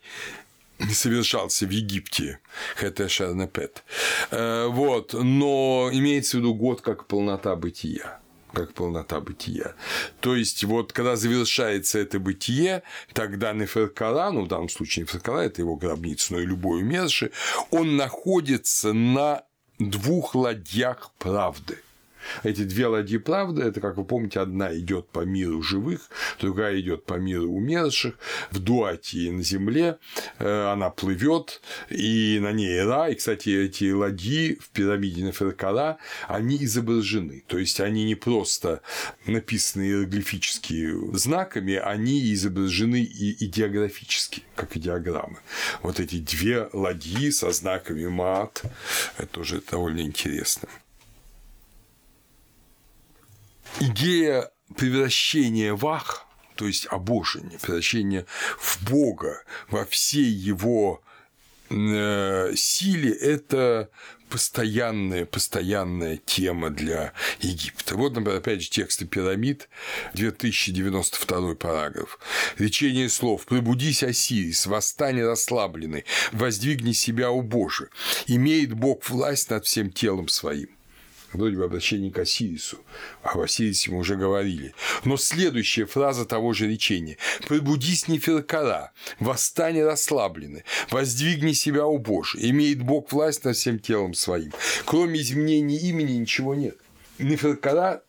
совершался в Египте, Хете Шернепет. Э, вот, но имеется в виду год как полнота бытия как полнота бытия. То есть, вот когда завершается это бытие, тогда Неферкара, ну в данном случае Неферкара, это его гробница, но и любой умерший, он находится на двух ладьях правды – эти две ладьи правды, это, как вы помните, одна идет по миру живых, другая идет по миру умерших, в Дуатии на земле э, она плывет, и на ней Ра, и, кстати, эти ладьи в пирамиде Неферкара, они изображены, то есть они не просто написаны иероглифически знаками, они изображены и идеографически, как идеограммы. Вот эти две ладьи со знаками мат, это тоже довольно интересно идея превращения в ах, то есть обожения, превращения в Бога во всей его э, силе, это постоянная, постоянная тема для Египта. Вот, например, опять же, тексты пирамид, 2092 параграф. Речение слов. «Пробудись, Осирис, восстань расслабленный, воздвигни себя, у Боже, имеет Бог власть над всем телом своим» вроде бы обращение к Осирису. Об Осирисе мы уже говорили. Но следующая фраза того же речения. «Пробудись, Неферкара, восстань расслаблены, воздвигни себя, у Боже, имеет Бог власть над всем телом своим». Кроме изменения имени ничего нет. Неферкара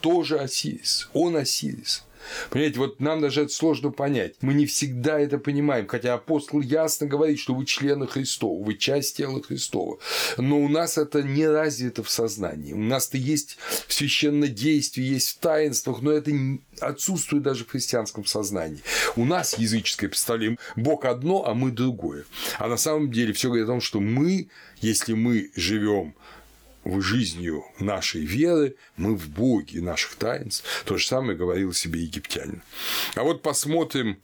тоже Осирис, он Осирис. Понимаете, вот нам даже это сложно понять. Мы не всегда это понимаем, хотя апостол ясно говорит, что вы члены Христова, вы часть тела Христова. Но у нас это не развито в сознании. У нас-то есть в священнодействии, есть в таинствах, но это отсутствует даже в христианском сознании. У нас языческое представление Бог одно, а мы другое. А на самом деле все говорит о том, что мы, если мы живем жизнью нашей веры, мы в Боге наших таинств. То же самое говорил себе египтянин. А вот посмотрим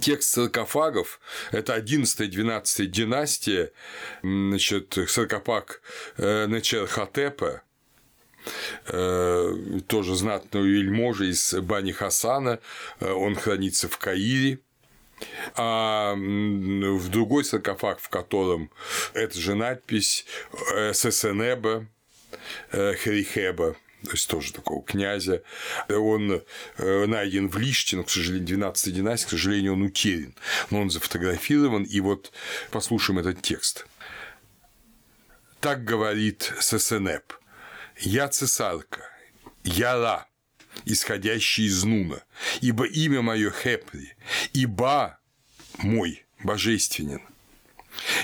Текст саркофагов – это 11-12 династия, значит, саркофаг э, Нечерхотепа, э, тоже знатного вельможа из Бани Хасана, э, он хранится в Каире, а в другой саркофаг, в котором эта же надпись э, Сесенеба э, Херихеба, то есть тоже такого князя. Он э, найден в Лиште, но, к сожалению, 12 династии, к сожалению, он утерян. Но он зафотографирован, и вот послушаем этот текст. Так говорит Сесенеп. «Я цесарка, я Ра, исходящий из Нуна, ибо имя мое Хепри, ибо мой божественен.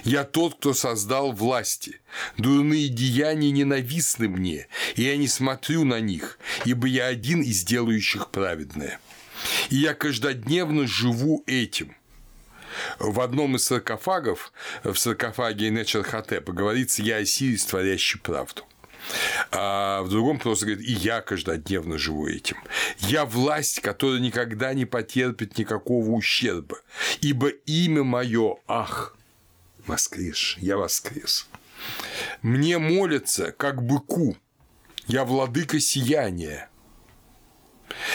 Я тот, кто создал власти. Дурные деяния ненавистны мне, и я не смотрю на них, ибо я один из делающих праведное. И я каждодневно живу этим. В одном из саркофагов, в саркофаге Нечерхотепа, говорится «Я Осирис, творящий правду». А в другом просто говорит, и я каждодневно живу этим. Я власть, которая никогда не потерпит никакого ущерба, ибо имя мое, ах, воскрес, я воскрес. Мне молятся, как быку, я владыка сияния,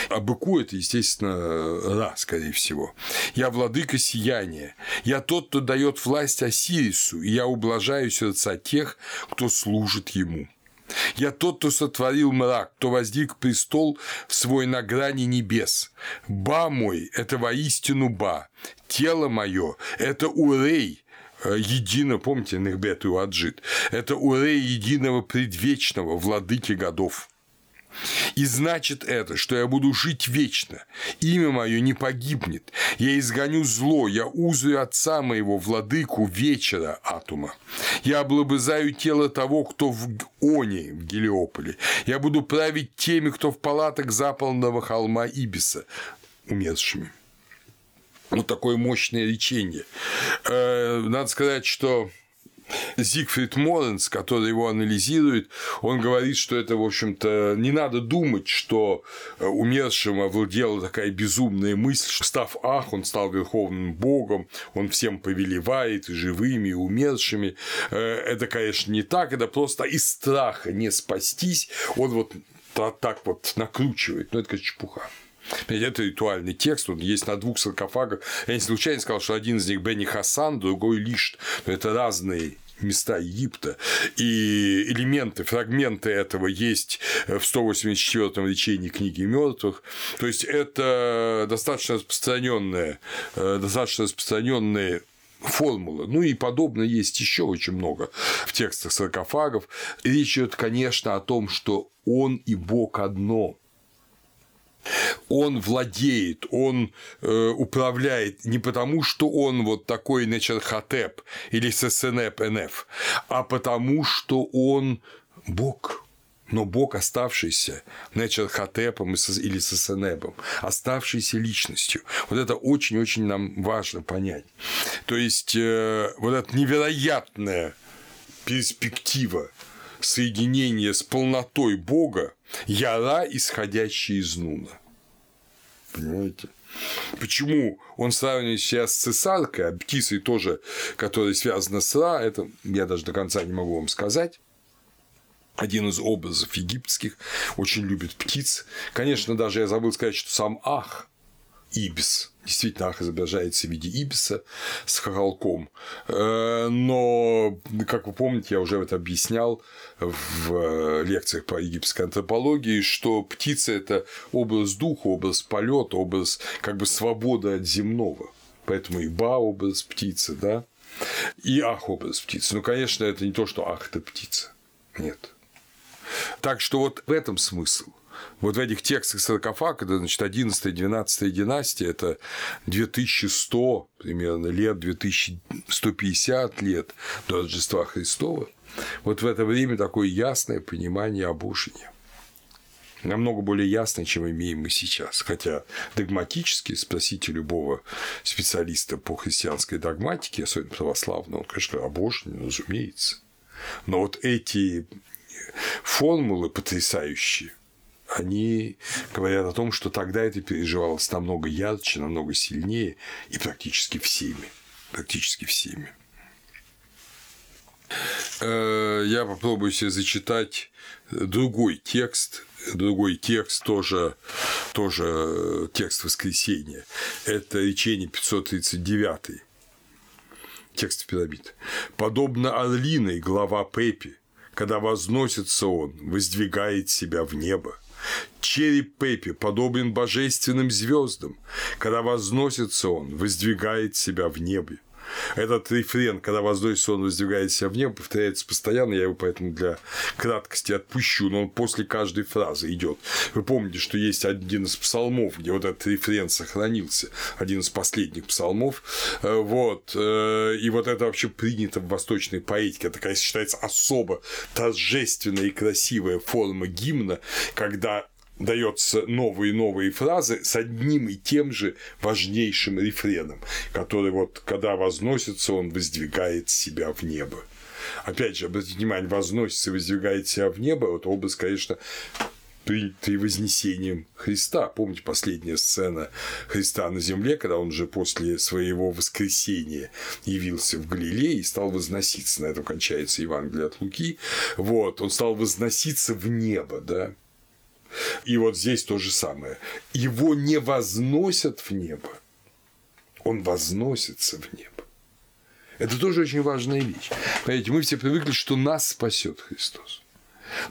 а быку это, естественно, Ра, скорее всего. Я владыка сияния. Я тот, кто дает власть Осирису, и я ублажаю сердца тех, кто служит ему. Я тот, кто сотворил мрак, кто воздвиг престол свой на грани небес. Ба мой – это воистину ба, тело мое – это урей, э, едино, помните, Нехбет и Аджит, это урей единого предвечного, владыки годов. И значит это, что я буду жить вечно, имя мое не погибнет, я изгоню зло, я узую отца моего, владыку вечера Атума. Я облобызаю тело того, кто в Они, в Гелиополе. Я буду править теми, кто в палатах западного холма Ибиса, умершими. Вот такое мощное речение. Э, надо сказать, что Зигфрид Моренс, который его анализирует, он говорит, что это, в общем-то, не надо думать, что э, умершим овладела такая безумная мысль, что став Ах, он стал верховным богом, он всем повелевает и живыми, и умершими. Э, это, конечно, не так, это просто из страха не спастись, он вот так вот накручивает, но это, конечно, чепуха. Это ритуальный текст, он есть на двух саркофагах. Я не случайно сказал, что один из них Бенни Хасан, другой Лишт. Но это разные места Египта, и элементы, фрагменты этого есть в 184-м речении книги мертвых. То есть это достаточно распространенная, э, достаточно распространенные формулы. Ну и подобное есть еще очень много в текстах саркофагов. Речь идет, конечно, о том, что он и Бог одно он владеет, он э, управляет не потому, что он вот такой Нечерхотеп или Сесенеп НФ, а потому, что он Бог. Но Бог, оставшийся Нечерхотепом или Сесенебом, оставшийся личностью. Вот это очень-очень нам важно понять. То есть, э, вот эта невероятная перспектива соединения с полнотой Бога, яра, исходящая из Нуна. Понимаете? Почему он сравнивает себя с цесаркой, а птицей тоже, которая связана с Ра, это я даже до конца не могу вам сказать. Один из образов египетских очень любит птиц. Конечно, даже я забыл сказать, что сам Ах ибис. Действительно, ах изображается в виде ибиса с хоролком. Э, но, как вы помните, я уже это объяснял в лекциях по египетской антропологии, что птица – это образ духа, образ полета, образ как бы свободы от земного. Поэтому и ба – образ птицы, да, и ах – образ птицы. Ну, конечно, это не то, что ах – это птица. Нет. Так что вот в этом смысл – вот в этих текстах саркофаг, это, значит, 11-12 династия, это 2100 примерно лет, 2150 лет до Рождества Христова. Вот в это время такое ясное понимание обушения намного более ясное, чем имеем мы сейчас. Хотя догматически, спросите любого специалиста по христианской догматике, особенно православного, он, конечно, обожение, разумеется. Но вот эти формулы потрясающие, они говорят о том, что тогда это переживалось намного ярче, намного сильнее и практически всеми. Практически всеми. Э, я попробую себе зачитать другой текст, другой текст тоже, тоже текст воскресения. Это речение 539 текст пирамид. Подобно орлиной глава Пепи, когда возносится он, воздвигает себя в небо – Череп Пепи подобен божественным звездам. Когда возносится он, воздвигает себя в небе. Этот рефрен, когда воздействие он воздвигает в небо, повторяется постоянно, я его поэтому для краткости отпущу, но он после каждой фразы идет. Вы помните, что есть один из псалмов, где вот этот рефрен сохранился, один из последних псалмов, э, вот, э, и вот это вообще принято в восточной поэтике, такая считается особо торжественная и красивая форма гимна, когда дается новые и новые фразы с одним и тем же важнейшим рефреном, который вот, когда возносится, он воздвигает себя в небо. Опять же, обратите внимание, возносится и воздвигает себя в небо, вот образ, конечно, при, при вознесением Христа. Помните последняя сцена Христа на земле, когда он же после своего воскресения явился в Галилее и стал возноситься. На этом кончается Евангелие от Луки. Вот, он стал возноситься в небо, да, и вот здесь то же самое. Его не возносят в небо, он возносится в небо. Это тоже очень важная вещь. Понимаете, мы все привыкли, что нас спасет Христос.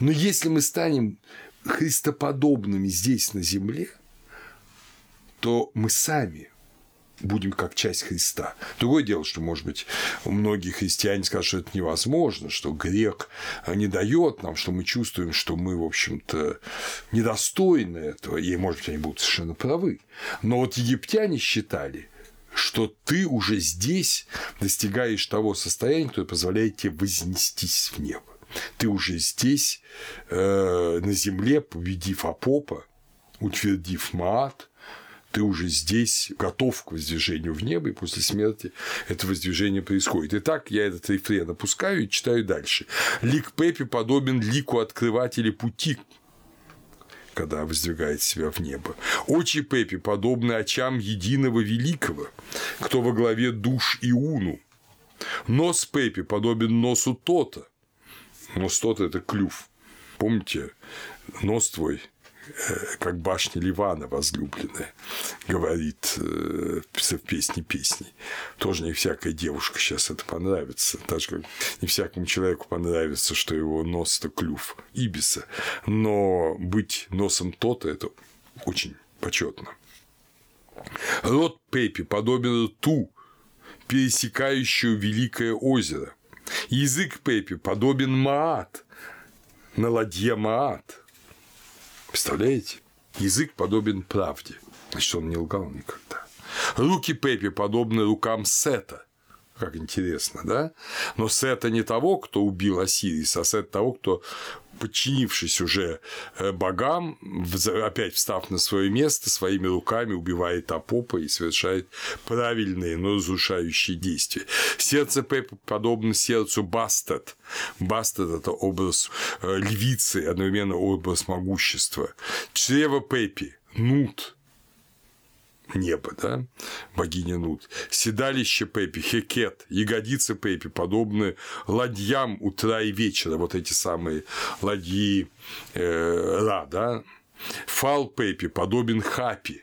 Но если мы станем христоподобными здесь на земле, то мы сами будем как часть Христа. Другое дело, что, может быть, многие христиане скажут, что это невозможно, что грех не дает нам, что мы чувствуем, что мы, в общем-то, недостойны этого, и, может быть, они будут совершенно правы. Но вот египтяне считали, что ты уже здесь достигаешь того состояния, которое позволяет тебе вознестись в небо. Ты уже здесь, э, на земле, победив Апопа, утвердив Маат, ты уже здесь готов к воздвижению в небо, и после смерти это воздвижение происходит. Итак, я этот рефрен опускаю и читаю дальше. Лик Пепи подобен лику открывателя пути когда воздвигает себя в небо. Очи Пепи подобны очам единого великого, кто во главе душ Иуну. Нос Пепи подобен носу Тота. Нос Тота – это клюв. Помните, нос твой как башня Ливана возлюбленная, говорит э, в песне песней. Тоже не всякая девушка сейчас это понравится. Так же, как не всякому человеку понравится, что его нос – это клюв Ибиса. Но быть носом то-то – это очень почетно. Рот Пепи подобен рту, пересекающую Великое озеро. Язык Пепи подобен Маат, на ладье Маат – Представляете? Язык подобен правде. Значит, он не лгал никогда. Руки Пепи подобны рукам Сета. Как интересно, да? Но Сета не того, кто убил Осириса, а Сет того, кто подчинившись уже э, богам, опять встав на свое место, своими руками убивает Апопа и совершает правильные, но разрушающие действия. Сердце Пеппа подобно сердцу Бастет. Бастет – это образ э, львицы, одновременно образ могущества. Чрево Пеппи – Нут, небо, да, богиня Нут, седалище Пепи, Хекет, ягодицы Пепи, подобны ладьям утра и вечера, вот эти самые ладьи э, Ра, да, фал Пепи подобен Хапи,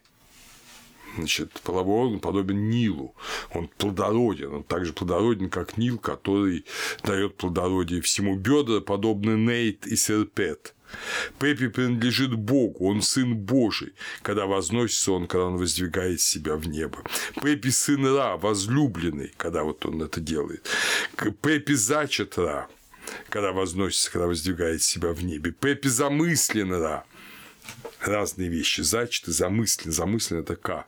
значит, половой орган подобен Нилу, он плодороден, он также плодороден, как Нил, который дает плодородие всему. Бедра подобны Нейт и Серпет, Пеппи принадлежит Богу, он сын Божий, когда возносится он, когда он воздвигает себя в небо. Пеппи сын Ра, возлюбленный, когда вот он это делает. Пеппи зачат Ра, когда возносится, когда воздвигает себя в небе. Пеппи замыслен Ра, разные вещи. Зачат и замыслен. Замыслен – это К.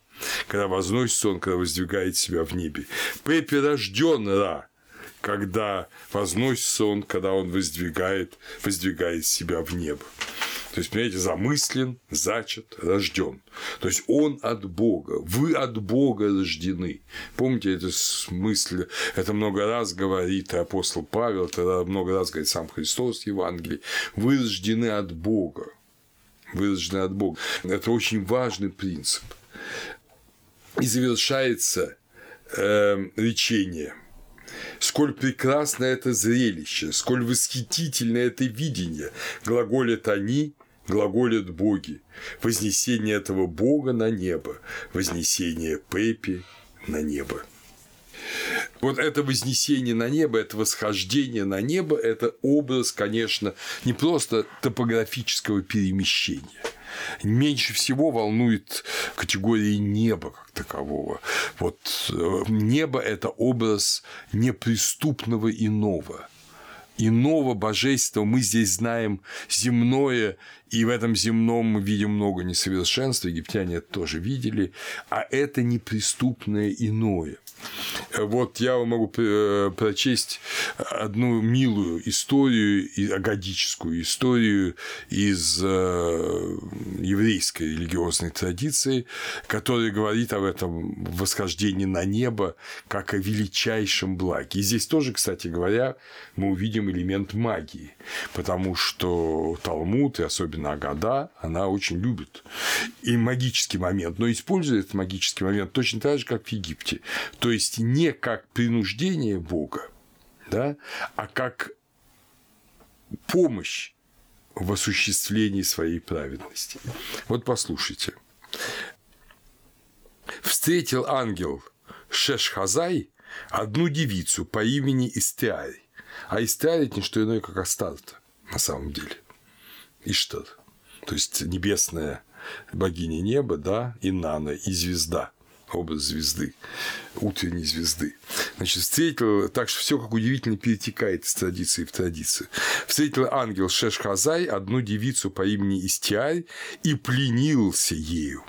Когда возносится он, когда воздвигает себя в небе. Пеппи рожден Ра, когда возносится он, когда он воздвигает, воздвигает себя в небо. То есть, понимаете, замыслен, зачат, рожден. То есть он от Бога, вы от Бога рождены. Помните, это смысл, это много раз говорит и апостол Павел, это много раз говорит сам Христос в Евангелии. Вы рождены от Бога. Вы рождены от Бога. Это очень важный принцип. И завершается э, речение – Сколь прекрасно это зрелище, сколь восхитительно это видение, глаголят они, глаголят боги, вознесение этого бога на небо, вознесение Пепи на небо. Вот это вознесение на небо, это восхождение на небо – это образ, конечно, не просто топографического перемещения – меньше всего волнует категория неба как такового. Вот э, небо – это образ неприступного иного иного божества мы здесь знаем земное, и в этом земном мы видим много несовершенства, египтяне это тоже видели, а это неприступное иное. Вот я могу э, прочесть одну милую историю, агадическую историю из э, еврейской религиозной традиции, которая говорит об этом восхождении на небо как о величайшем благе. И здесь тоже, кстати говоря, мы увидим элемент магии, потому что Талмуд, и особенно Агада, она очень любит и магический момент, но использует этот магический момент точно так же, как в Египте. То есть не как принуждение Бога, да, а как помощь в осуществлении своей праведности. Вот послушайте. Встретил ангел Шешхазай одну девицу по имени Истиарь. А это не что иное, как Астарта, на самом деле. Иштар. То есть небесная богиня неба, да, и Нана, и звезда образ звезды, утренней звезды. Значит, встретил, так что все как удивительно перетекает из традиции в традицию. Встретил ангел Шешхазай одну девицу по имени Истиарь и пленился ею.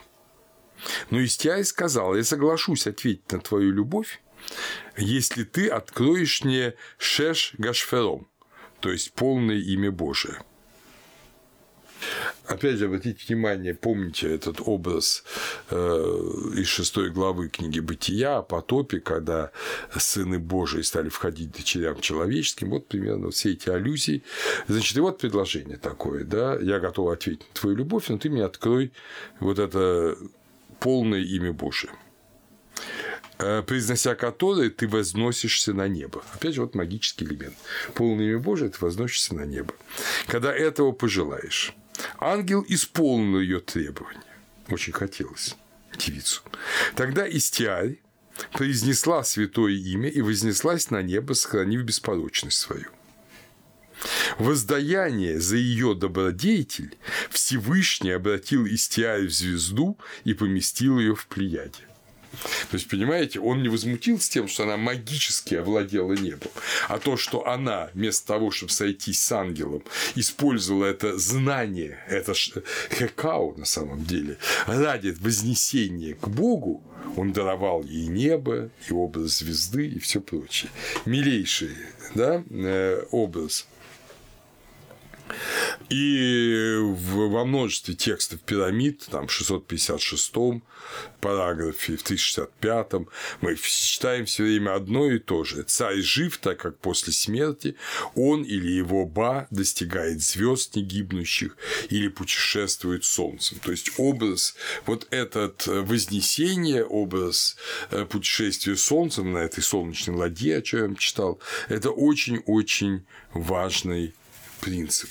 Но Истиарь сказал, я соглашусь ответить на твою любовь, если ты откроешь мне Шеш Гашфером, то есть полное имя Божие. Опять же, обратите внимание, помните этот образ э, из шестой главы книги «Бытия» о потопе, когда сыны Божии стали входить дочерям человеческим. Вот примерно все эти аллюзии. Значит, и вот предложение такое, да, я готов ответить на твою любовь, но ты мне открой вот это полное имя Божие произнося которое ты возносишься на небо. Опять же, вот магический элемент. Полное имя Божие, ты возносишься на небо. Когда этого пожелаешь. Ангел исполнил ее требования. Очень хотелось девицу. Тогда Истиарь произнесла святое имя и вознеслась на небо, сохранив беспорочность свою. Воздаяние за ее добродетель Всевышний обратил Истиарь в звезду и поместил ее в Плеяде. То есть, понимаете, он не возмутился тем, что она магически овладела небом, а то, что она вместо того, чтобы сойтись с ангелом, использовала это знание, это хекау на самом деле, ради вознесения к Богу, он даровал ей небо, и образ звезды, и все прочее. Милейший да, э, образ. И во множестве текстов пирамид, там в 656 параграфе, в 365 мы читаем все время одно и то же. Царь жив, так как после смерти он или его ба достигает звезд негибнущих или путешествует солнцем. То есть образ, вот этот вознесение, образ э, путешествия солнцем на этой солнечной ладье, о чем я читал, это очень-очень важный принцип.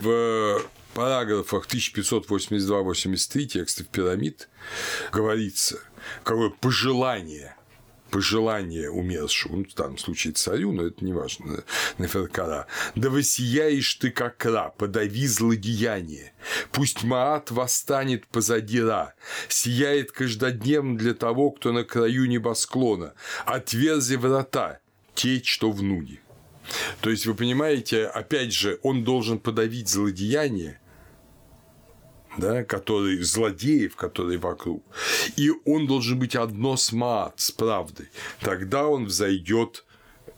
В параграфах 1582-83 текстов пирамид говорится, какое пожелание пожелание умершего, ну, в данном случае царю, но это не важно, Неферкара, «Да воссияешь ты, как Ра, подави злодеяние, пусть Маат восстанет позади Ра, сияет каждодневно для того, кто на краю небосклона, отверзи врата, течь, что в нуне». То есть, вы понимаете, опять же, он должен подавить злодеяние, да, который, злодеев, которые вокруг. И он должен быть одно с мат, с правдой. Тогда он взойдет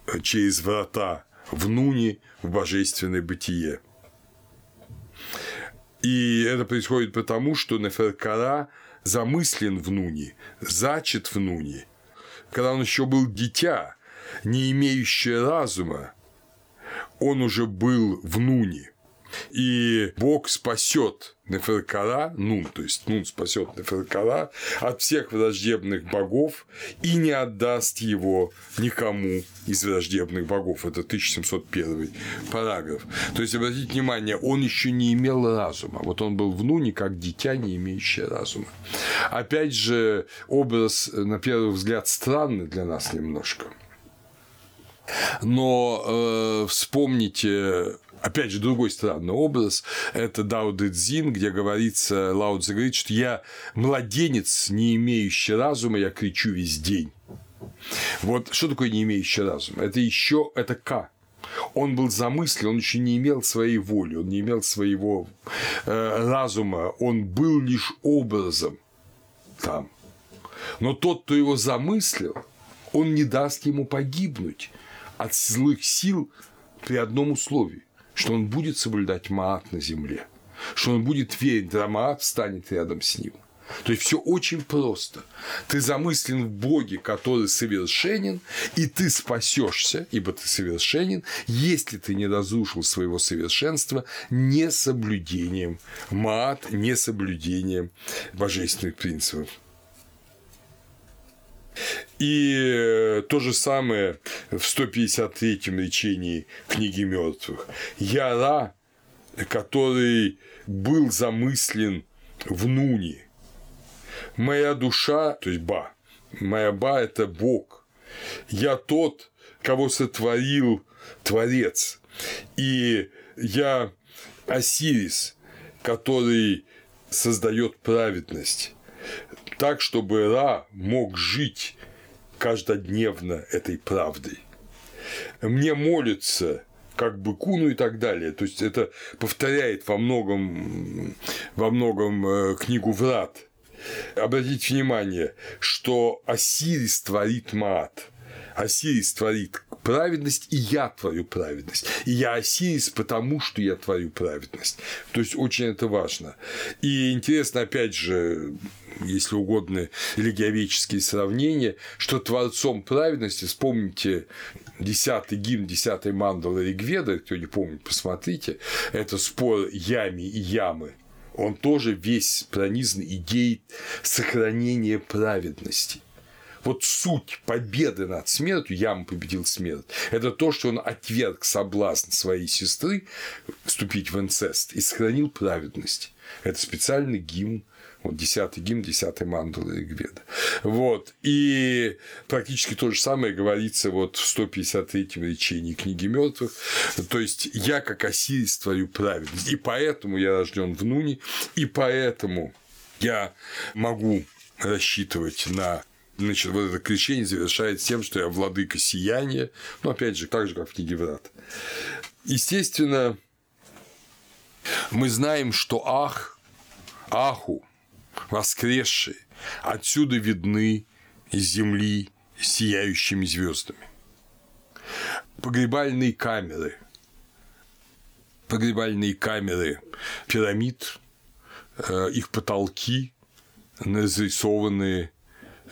э, через врата в нуне в божественное бытие. И это происходит потому, что Неферкара замыслен в нуне, зачат в нуне. Когда он еще был дитя, не имеющее разума, он уже был в Нуне. И Бог спасет Неферкара, Нун, то есть Нун спасет Неферкара от всех враждебных богов и не отдаст его никому из враждебных богов. Это 1701 параграф. То есть, обратите внимание, он еще не имел разума. Вот он был в Нуне как дитя, не имеющее разума. Опять же, образ, на первый взгляд, странный для нас немножко – но э, вспомните опять же, другой странный образ – это Дао Дэ Цзин, где говорится, Лао Цзи говорит, что я младенец, не имеющий разума, я кричу весь день. Вот что такое не имеющий разума? Это еще это К. Он был замыслен, он еще не имел своей воли, он не имел своего э, разума, он был лишь образом там. Но тот, кто его замыслил, он не даст ему погибнуть от злых сил при одном условии, что он будет соблюдать Маат на земле, что он будет верить, да Маат станет рядом с ним. То есть все очень просто. Ты замыслен в Боге, который совершенен, и ты спасешься, ибо ты совершенен, если ты не разрушил своего совершенства несоблюдением мат, несоблюдением божественных принципов. И э, то же самое в 153-м речении книги мертвых. Яра, который был замыслен в Нуне. Моя душа, то есть Ба, моя Ба – это Бог. Я тот, кого сотворил Творец. И я Осирис, который создает праведность. Так, чтобы Ра мог жить каждодневно этой правдой. Мне молится как бы куну и так далее. То есть это повторяет во многом, во многом э, книгу Врат. Обратите внимание, что Осирис творит мат. Осирис творит праведность, и я творю праведность. И я Осирис, потому что я творю праведность. То есть очень это важно. И интересно, опять же, если угодно, религиоведческие сравнения, что творцом праведности, вспомните десятый гимн, десятый мандала Ригведа, кто не помнит, посмотрите, это спор ями и ямы, он тоже весь пронизан идеей сохранения праведности. Вот суть победы над смертью, Ям победил смерть, это то, что он отверг соблазн своей сестры вступить в инцест и сохранил праведность. Это специальный гимн вот десятый гимн, десятый мандала Ригведа. Вот. И практически то же самое говорится вот в 153-м речении книги мертвых. То есть я как Осирис творю праведность. И поэтому я рожден в Нуне, и поэтому я могу рассчитывать на Значит, вот это крещение завершается тем, что я владыка сияния, ну, опять же, так же, как в книге Врат. Естественно, мы знаем, что Ах, Аху, воскресшие, отсюда видны земли сияющими звездами. Погребальные камеры, погребальные камеры пирамид, э, их потолки нарисованы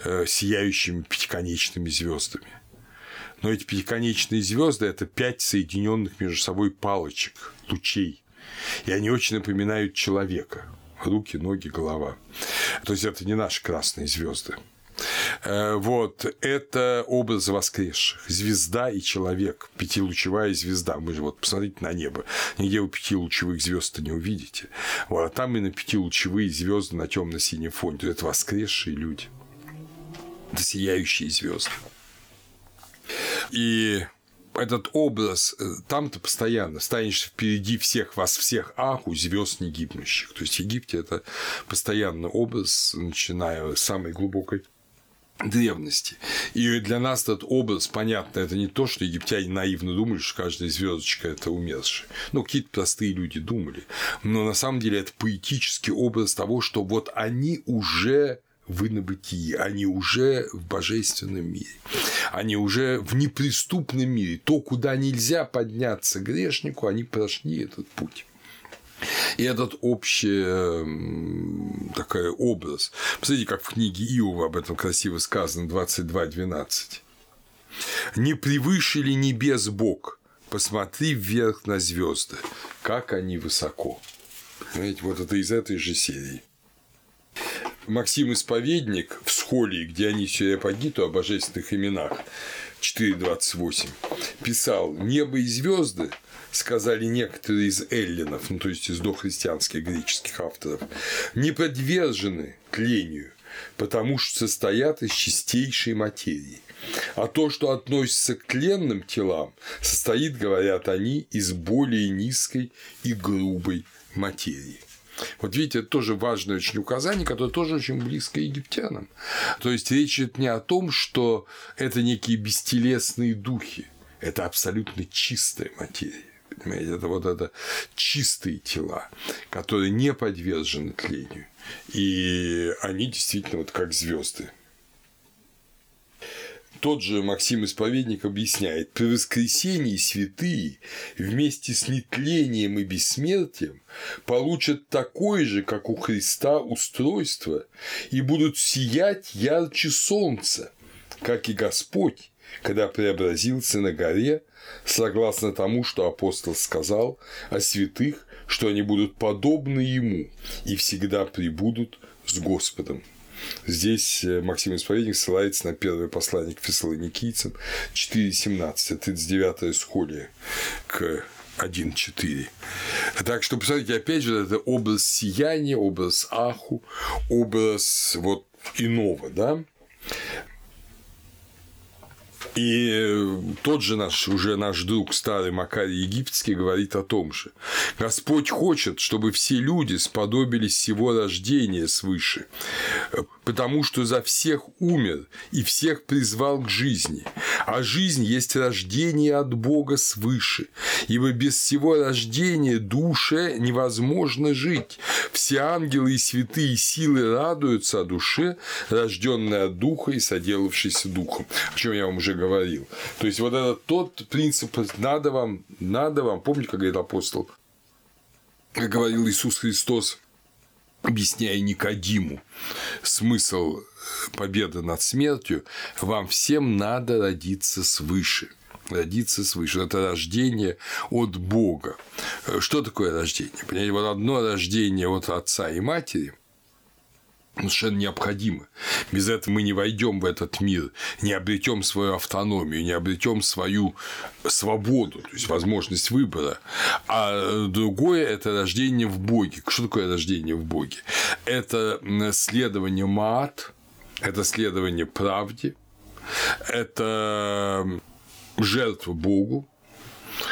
Э, сияющими пятиконечными звездами. Но эти пятиконечные звезды это пять соединенных между собой палочек, лучей. И они очень напоминают человека. Руки, ноги, голова. То есть это не наши красные звезды. Э, вот, это образ воскресших. Звезда и человек, пятилучевая звезда. Мы же вот посмотрите на небо. Нигде вы пятилучевых звезд не увидите. Вот, а там именно пятилучевые звезды на темно-синем фоне. Это воскресшие люди это сияющие звезды. И этот образ э, там-то постоянно станешь впереди всех вас всех аху звезд не гибнущих. То есть в Египте это постоянный образ, начиная с самой глубокой древности. И для нас этот образ, понятно, это не то, что египтяне наивно думали, что каждая звездочка это умерший. Ну, какие-то простые люди думали. Но на самом деле это поэтический образ того, что вот они уже в инобытии, они уже в божественном мире, они уже в неприступном мире. То, куда нельзя подняться грешнику, они прошли этот путь. И этот общий такой образ. Посмотрите, как в книге Иова об этом красиво сказано 22.12. «Не превыше ли небес Бог? Посмотри вверх на звезды, как они высоко». Понимаете, вот это из этой же серии. Максим Исповедник в Схолии, где они Сиреапагиту о божественных именах 4.28 писал «Небо и звезды сказали некоторые из эллинов, ну то есть из дохристианских греческих авторов, не подвержены тлению, потому что состоят из чистейшей материи. А то, что относится к тленным телам, состоит, говорят они, из более низкой и грубой материи. Вот видите, это тоже важное очень указание, которое тоже очень близко египтянам. То есть речь идет не о том, что это некие бестелесные духи, это абсолютно чистая материя. Понимаете, это вот это чистые тела, которые не подвержены тлению. И они действительно вот как звезды тот же Максим Исповедник объясняет, при воскресении святые вместе с нетлением и бессмертием получат такое же, как у Христа, устройство и будут сиять ярче солнца, как и Господь, когда преобразился на горе, согласно тому, что апостол сказал о святых, что они будут подобны Ему и всегда прибудут с Господом. Здесь э, Максим Исповедник ссылается на первое послание к фессалоникийцам 4.17, 39 схолия к 1.4. Так что, посмотрите, опять же, это образ сияния, образ аху, образ вот иного, да? И э, тот же наш, уже наш друг старый Макарий Египетский говорит о том же. Господь хочет, чтобы все люди сподобились всего рождения свыше, потому что за всех умер и всех призвал к жизни. А жизнь есть рождение от Бога свыше, ибо без всего рождения душе невозможно жить. Все ангелы и святые силы радуются о душе, рожденной от Духа и соделавшейся Духом, о чем я вам уже говорил. То есть вот это тот принцип, надо вам, надо вам, помните, как говорит апостол, как говорил Иисус Христос, объясняя Никодиму смысл победы над смертью, вам всем надо родиться свыше родиться свыше. Это рождение от Бога. Что такое рождение? Понимаете, вот одно рождение от отца и матери – совершенно необходимо. Без этого мы не войдем в этот мир, не обретем свою автономию, не обретем свою свободу, то есть возможность выбора. А другое – это рождение в Боге. Что такое рождение в Боге? Это следование мат, это следование правде, это жертва Богу,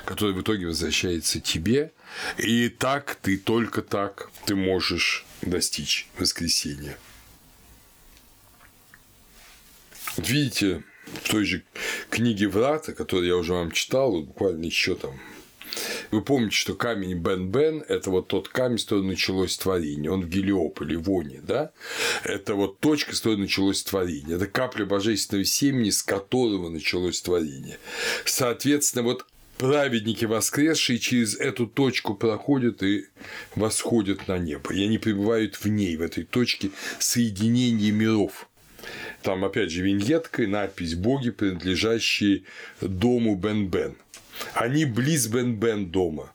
которая в итоге возвращается тебе, и так ты только так ты можешь достичь воскресения. Вот видите, в той же книге Врата, которую я уже вам читал, буквально еще там вы помните, что камень Бен-Бен – это вот тот камень, с которого началось творение. Он в Гелиополе, Воне, да? Это вот точка, с которой началось творение. Это капля божественного семени, с которого началось творение. Соответственно, вот праведники воскресшие через эту точку проходят и восходят на небо. И они пребывают в ней, в этой точке соединения миров. Там, опять же, виньетка и надпись «Боги, принадлежащие дому Бен-Бен». Они близ Бен-Бен дома.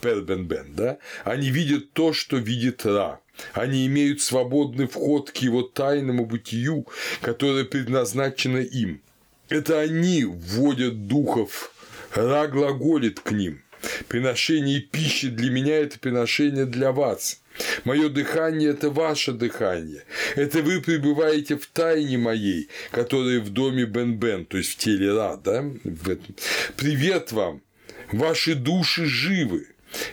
Пер Бен-Бен, да? Они видят то, что видит Ра. Они имеют свободный вход к его тайному бытию, которое предназначено им. Это они вводят духов Ра глаголит к ним. Приношение пищи для меня – это приношение для вас. Мое дыхание – это ваше дыхание. Это вы пребываете в тайне моей, которая в доме Бен-Бен, то есть в теле Ра, да? Привет вам! Ваши души живы.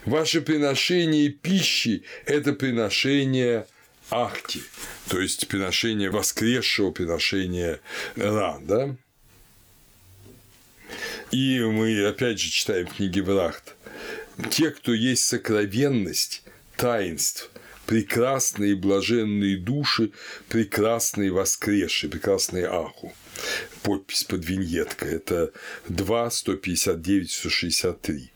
Ваше приношение пищи – это приношение Ахти, то есть приношение воскресшего, приношение Ра, да? И мы опять же читаем в книге Брахт. Те, кто есть сокровенность таинств, прекрасные блаженные души, прекрасные воскресшие, прекрасные аху. Подпись под виньеткой. Это 2, 159, 163.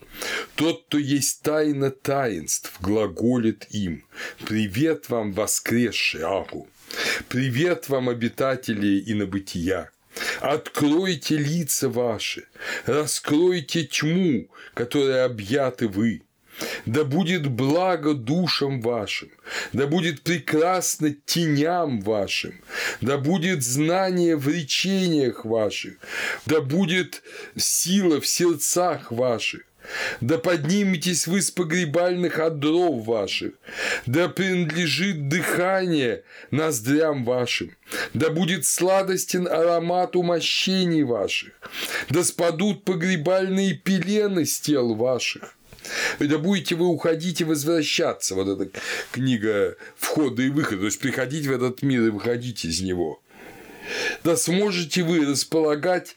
Тот, кто есть тайна таинств, глаголит им. Привет вам, воскресшие Аху! Привет вам, обитатели инобытия! Откройте лица ваши, раскройте тьму, которой объяты вы. Да будет благо душам вашим, да будет прекрасно теням вашим, да будет знание в речениях ваших, да будет сила в сердцах ваших, да подниметесь вы с погребальных одров ваших, да принадлежит дыхание ноздрям вашим, да будет сладостен аромат умощений ваших, да спадут погребальные пелены с тел ваших, да будете вы уходить и возвращаться. Вот эта книга входа и выхода. То есть приходить в этот мир и выходить из него. Да сможете вы располагать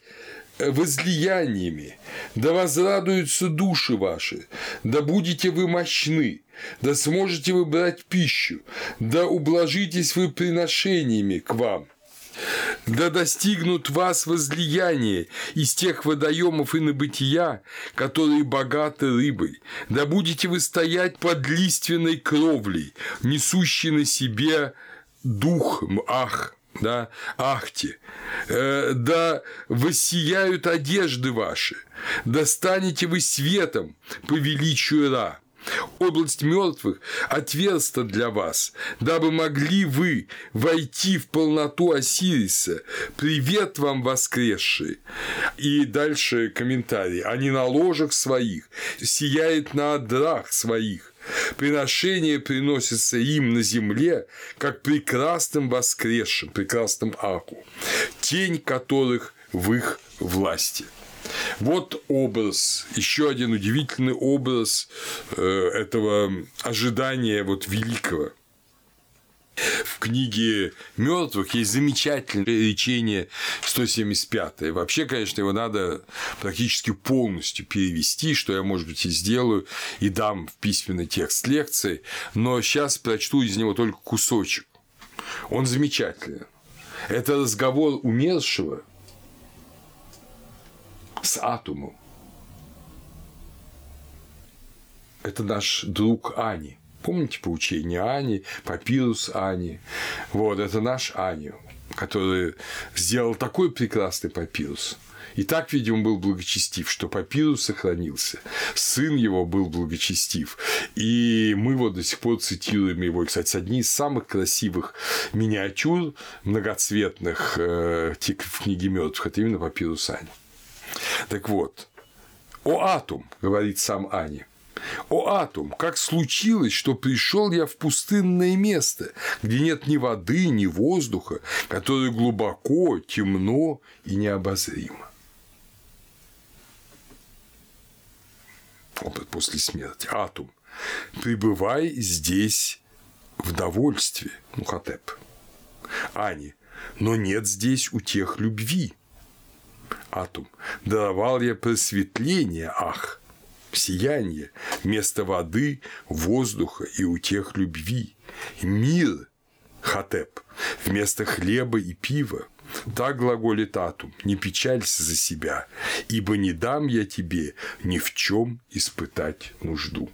возлияниями, да возрадуются души ваши, да будете вы мощны, да сможете вы брать пищу, да ублажитесь вы приношениями к вам. Да достигнут вас возлияния из тех водоемов и набытия, которые богаты рыбой. Да будете вы стоять под лиственной кровлей, несущей на себе дух ах да, ахте, э, да воссияют одежды ваши, да станете вы светом по величию Ра. Область мертвых отверста для вас, дабы могли вы войти в полноту Осириса. Привет вам, воскресшие! И дальше комментарий. Они на ложах своих, сияет на одрах своих, Приношение приносится им на земле, как прекрасным воскресшим, прекрасным аку, тень которых в их власти. Вот образ, еще один удивительный образ э, этого ожидания вот великого. В книге мертвых есть замечательное речение 175. Вообще, конечно, его надо практически полностью перевести, что я, может быть, и сделаю, и дам в письменный текст лекции, но сейчас прочту из него только кусочек. Он замечательный. Это разговор умершего с атомом. Это наш друг Ани. Помните поучение Ани, папирус Ани? Вот, это наш Ани, который сделал такой прекрасный папирус. И так, видимо, был благочестив, что папирус сохранился. Сын его был благочестив. И мы вот до сих пор цитируем его. И, кстати, одни из самых красивых миниатюр многоцветных э, в книге мертвых это именно папирус Ани. Так вот, о атом, говорит сам Ани, о атом, как случилось, что пришел я в пустынное место, где нет ни воды, ни воздуха, которое глубоко, темно и необозримо. Опыт после смерти. Атом. Пребывай здесь в довольстве, Мухотеп. Ани. Но нет здесь у тех любви. Атум. Даровал я просветление, ах, сияние, вместо воды, воздуха и утех любви. Мир, Хатеп, вместо хлеба и пива. Так глаголит Атум, не печалься за себя, ибо не дам я тебе ни в чем испытать нужду.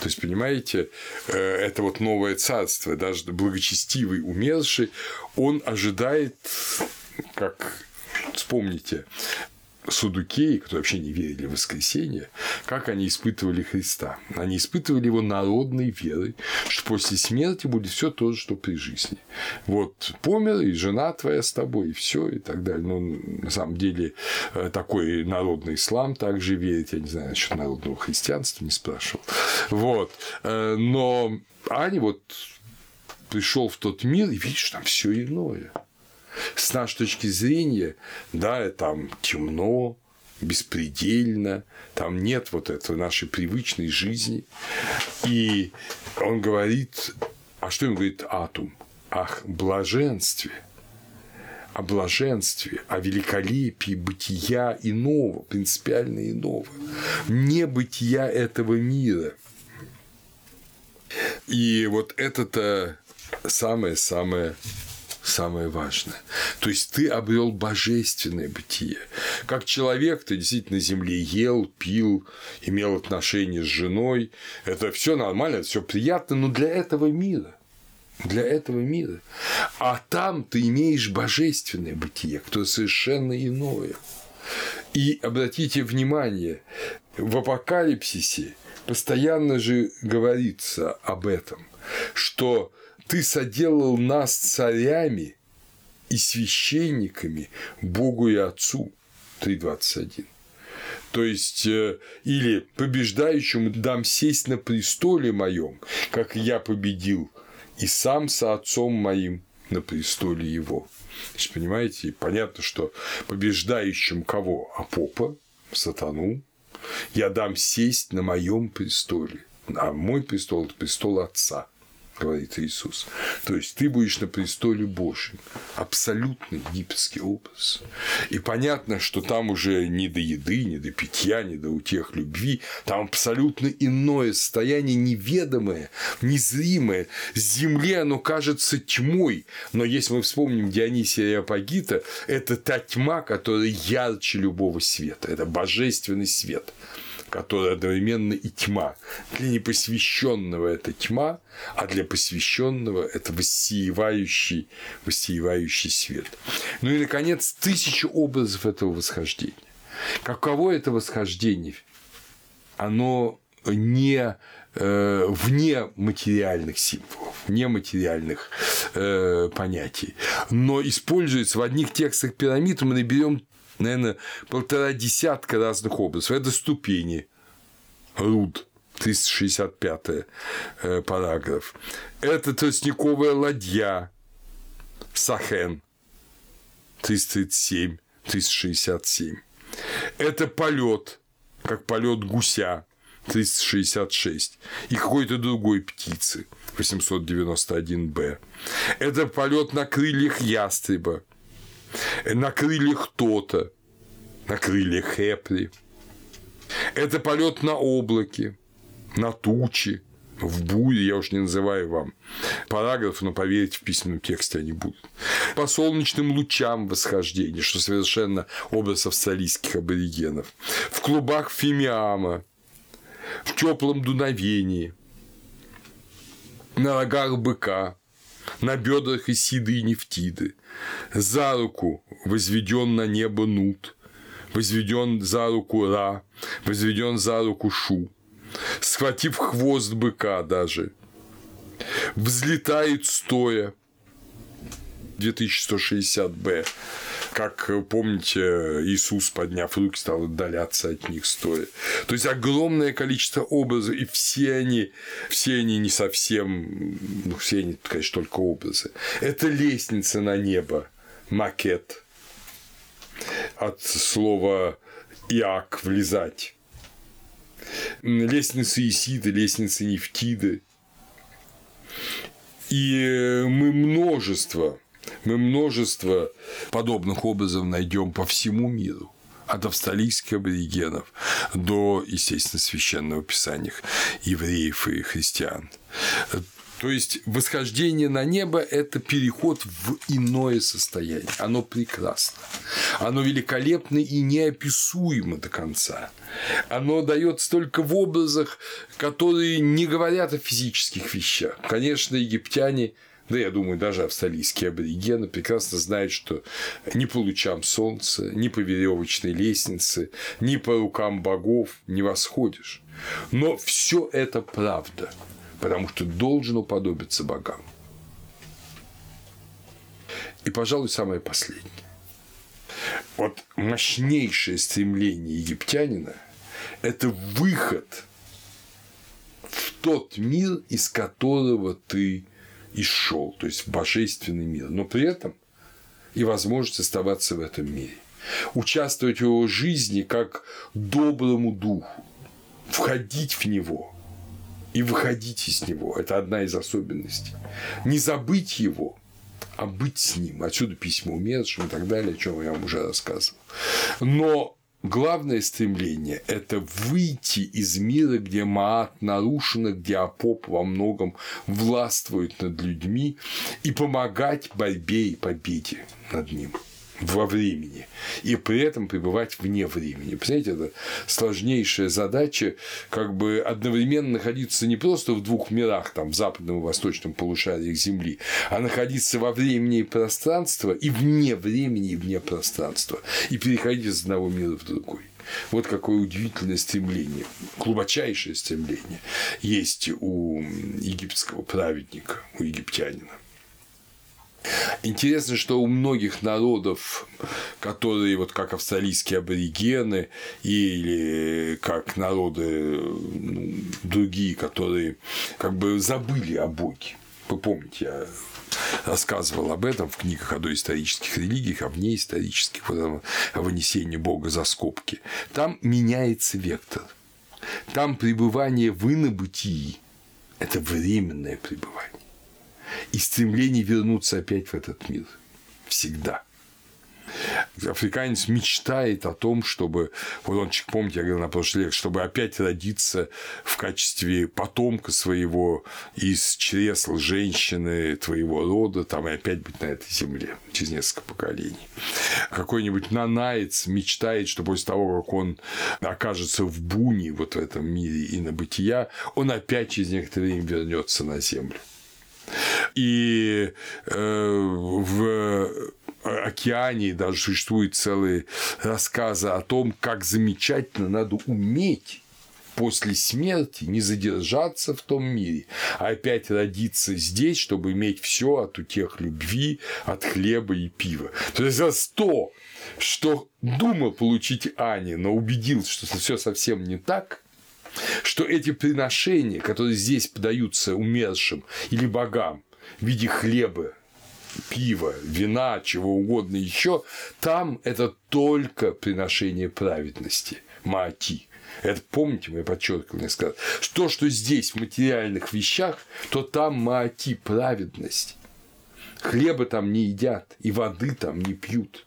То есть, понимаете, э, это вот новое царство, даже благочестивый умерший, он ожидает, как вспомните, Судукеи, которые вообще не верили в воскресенье, как они испытывали Христа. Они испытывали его народной верой, что после смерти будет все то же, что при жизни. Вот помер, и жена твоя с тобой, и все, и так далее. Но ну, на самом деле э, такой народный ислам также верит, я не знаю, насчет народного христианства, не спрашивал. Вот. Э, но они вот пришел в тот мир и видишь, там все иное с нашей точки зрения, да, там темно, беспредельно, там нет вот этого нашей привычной жизни. И он говорит, а что он говорит атум? Ах, блаженстве, о блаженстве, о великолепии бытия иного, принципиально иного, не бытия этого мира. И вот это-то самое-самое самое важное. То есть ты обрел божественное бытие. Как человек ты действительно на земле ел, пил, имел отношения с женой. Это все нормально, все приятно, но для этого мира для этого мира. А там ты имеешь божественное бытие, которое совершенно иное. И обратите внимание, в апокалипсисе постоянно же говорится об этом, что ты соделал нас царями и священниками Богу и Отцу. 3.21. То есть, э, или побеждающему дам сесть на престоле моем, как я победил, и сам со отцом моим на престоле его. Значит, понимаете, понятно, что побеждающим кого? А попа, сатану, я дам сесть на моем престоле. А мой престол – это престол Отца говорит Иисус. То есть ты будешь на престоле Божьем. Абсолютный египетский образ. И понятно, что там уже не до еды, не до питья, не до утех любви. Там абсолютно иное состояние, неведомое, незримое. С земли оно кажется тьмой. Но если мы вспомним Дионисия и Апагита, это та тьма, которая ярче любого света. Это божественный свет которая одновременно и тьма. Для непосвященного это тьма, а для посвященного это воссиевающий, воссиевающий свет. Ну и, наконец, тысячи образов этого восхождения. Каково это восхождение? Оно не э, вне материальных символов, вне материальных э, понятий, но используется в одних текстах пирамид, мы наберем наверное, полтора десятка разных образов. Это ступени, руд, 365 э, параграф. Это тростниковая ладья, Сахен, 337 367. Это полет, как полет гуся 366 и какой-то другой птицы 891Б. Это полет на крыльях ястреба, на крыльях тота, на крыльях хепри. Это полет на облаке, на тучи, в буре, я уж не называю вам параграфы, но поверьте, в письменном тексте они будут. По солнечным лучам восхождения, что совершенно образ австралийских аборигенов. В клубах фимиама, в теплом дуновении, на рогах быка, на бедрах Исиды и Нефтиды, за руку возведен на небо Нут, возведен за руку Ра, возведен за руку Шу, схватив хвост быка даже, взлетает стоя, 2160Б, как помните, Иисус, подняв руки, стал отдаляться от них стоя. То есть огромное количество образов, и все они, все они не совсем, ну, все они, конечно, только образы. Это лестница на небо, макет от слова Иак влезать. Лестницы Исиды, лестницы Нефтиды. И мы множество мы множество подобных образов найдем по всему миру от австралийских аборигенов до, естественно, священного писания евреев и христиан. То есть восхождение на небо – это переход в иное состояние. Оно прекрасно. Оно великолепно и неописуемо до конца. Оно дается только в образах, которые не говорят о физических вещах. Конечно, египтяне да я думаю, даже австралийские аборигены прекрасно знают, что ни по лучам солнца, ни по веревочной лестнице, ни по рукам богов не восходишь. Но все это правда, потому что должен уподобиться богам. И, пожалуй, самое последнее. Вот мощнейшее стремление египтянина – это выход в тот мир, из которого ты и шел, то есть в божественный мир, но при этом и возможность оставаться в этом мире, участвовать в его жизни как доброму духу, входить в него и выходить из него. Это одна из особенностей. Не забыть его, а быть с ним. Отсюда письма умершим и так далее, о чем я вам уже рассказывал. Но Главное стремление – это выйти из мира, где Маат нарушено, где Апоп во многом властвует над людьми, и помогать борьбе и победе над ним во времени и при этом пребывать вне времени. Представляете, это сложнейшая задача, как бы одновременно находиться не просто в двух мирах, там, в западном и восточном полушариях Земли, а находиться во времени и пространстве и вне времени и вне пространства, и переходить из одного мира в другой. Вот какое удивительное стремление, глубочайшее стремление есть у египетского праведника, у египтянина. Интересно, что у многих народов, которые вот как австралийские аборигены или как народы ну, другие, которые как бы забыли о Боге. Вы помните, я рассказывал об этом в книгах о доисторических религиях, о внеисторических, о вынесении Бога за скобки. Там меняется вектор. Там пребывание в инобытии – это временное пребывание и стремление вернуться опять в этот мир. Всегда. Африканец мечтает о том, чтобы, вот он, помните, я говорил на прошлый лет, чтобы опять родиться в качестве потомка своего из чресл женщины твоего рода, там и опять быть на этой земле через несколько поколений. Какой-нибудь нанаец мечтает, что после того, как он окажется в буне вот в этом мире и на бытия, он опять через некоторое время вернется на землю. И э, в океане даже существуют целые рассказы о том, как замечательно надо уметь после смерти не задержаться в том мире, а опять родиться здесь, чтобы иметь все от утех любви, от хлеба и пива. То есть за сто, что думал получить Ани, но убедился, что все совсем не так, что эти приношения, которые здесь подаются умершим или богам в виде хлеба пива, вина, чего угодно еще, там это только приношение праведности, маати. Это помните, мы подчеркивали несколько раз. То, что здесь в материальных вещах, то там маати праведность. Хлеба там не едят, и воды там не пьют.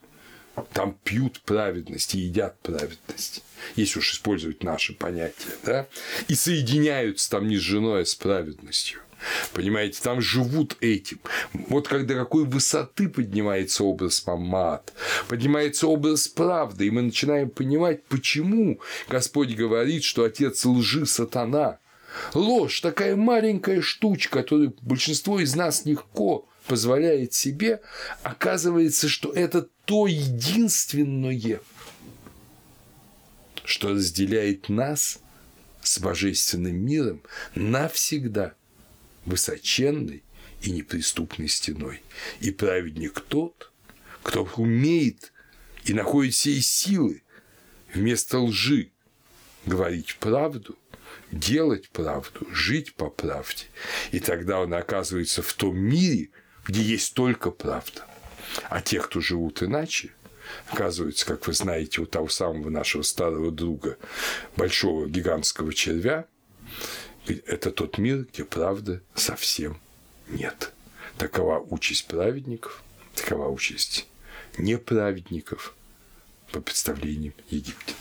Там пьют праведность и едят праведность, если уж использовать наши понятия, да, и соединяются там не с женой, а с праведностью. Понимаете, там живут этим. Вот когда какой высоты поднимается образ Маммат, поднимается образ правды, и мы начинаем понимать, почему Господь говорит, что отец лжи сатана. Ложь такая маленькая штучка, которую большинство из нас легко позволяет себе, оказывается, что это то единственное, что разделяет нас с божественным миром навсегда высоченной и неприступной стеной. И праведник тот, кто умеет и находит все силы вместо лжи говорить правду, делать правду, жить по правде. И тогда он оказывается в том мире, где есть только правда. А те, кто живут иначе, оказывается, как вы знаете, у того самого нашего старого друга, большого гигантского червя, это тот мир, где правды совсем нет. Такова участь праведников, такова участь неправедников по представлениям Египта.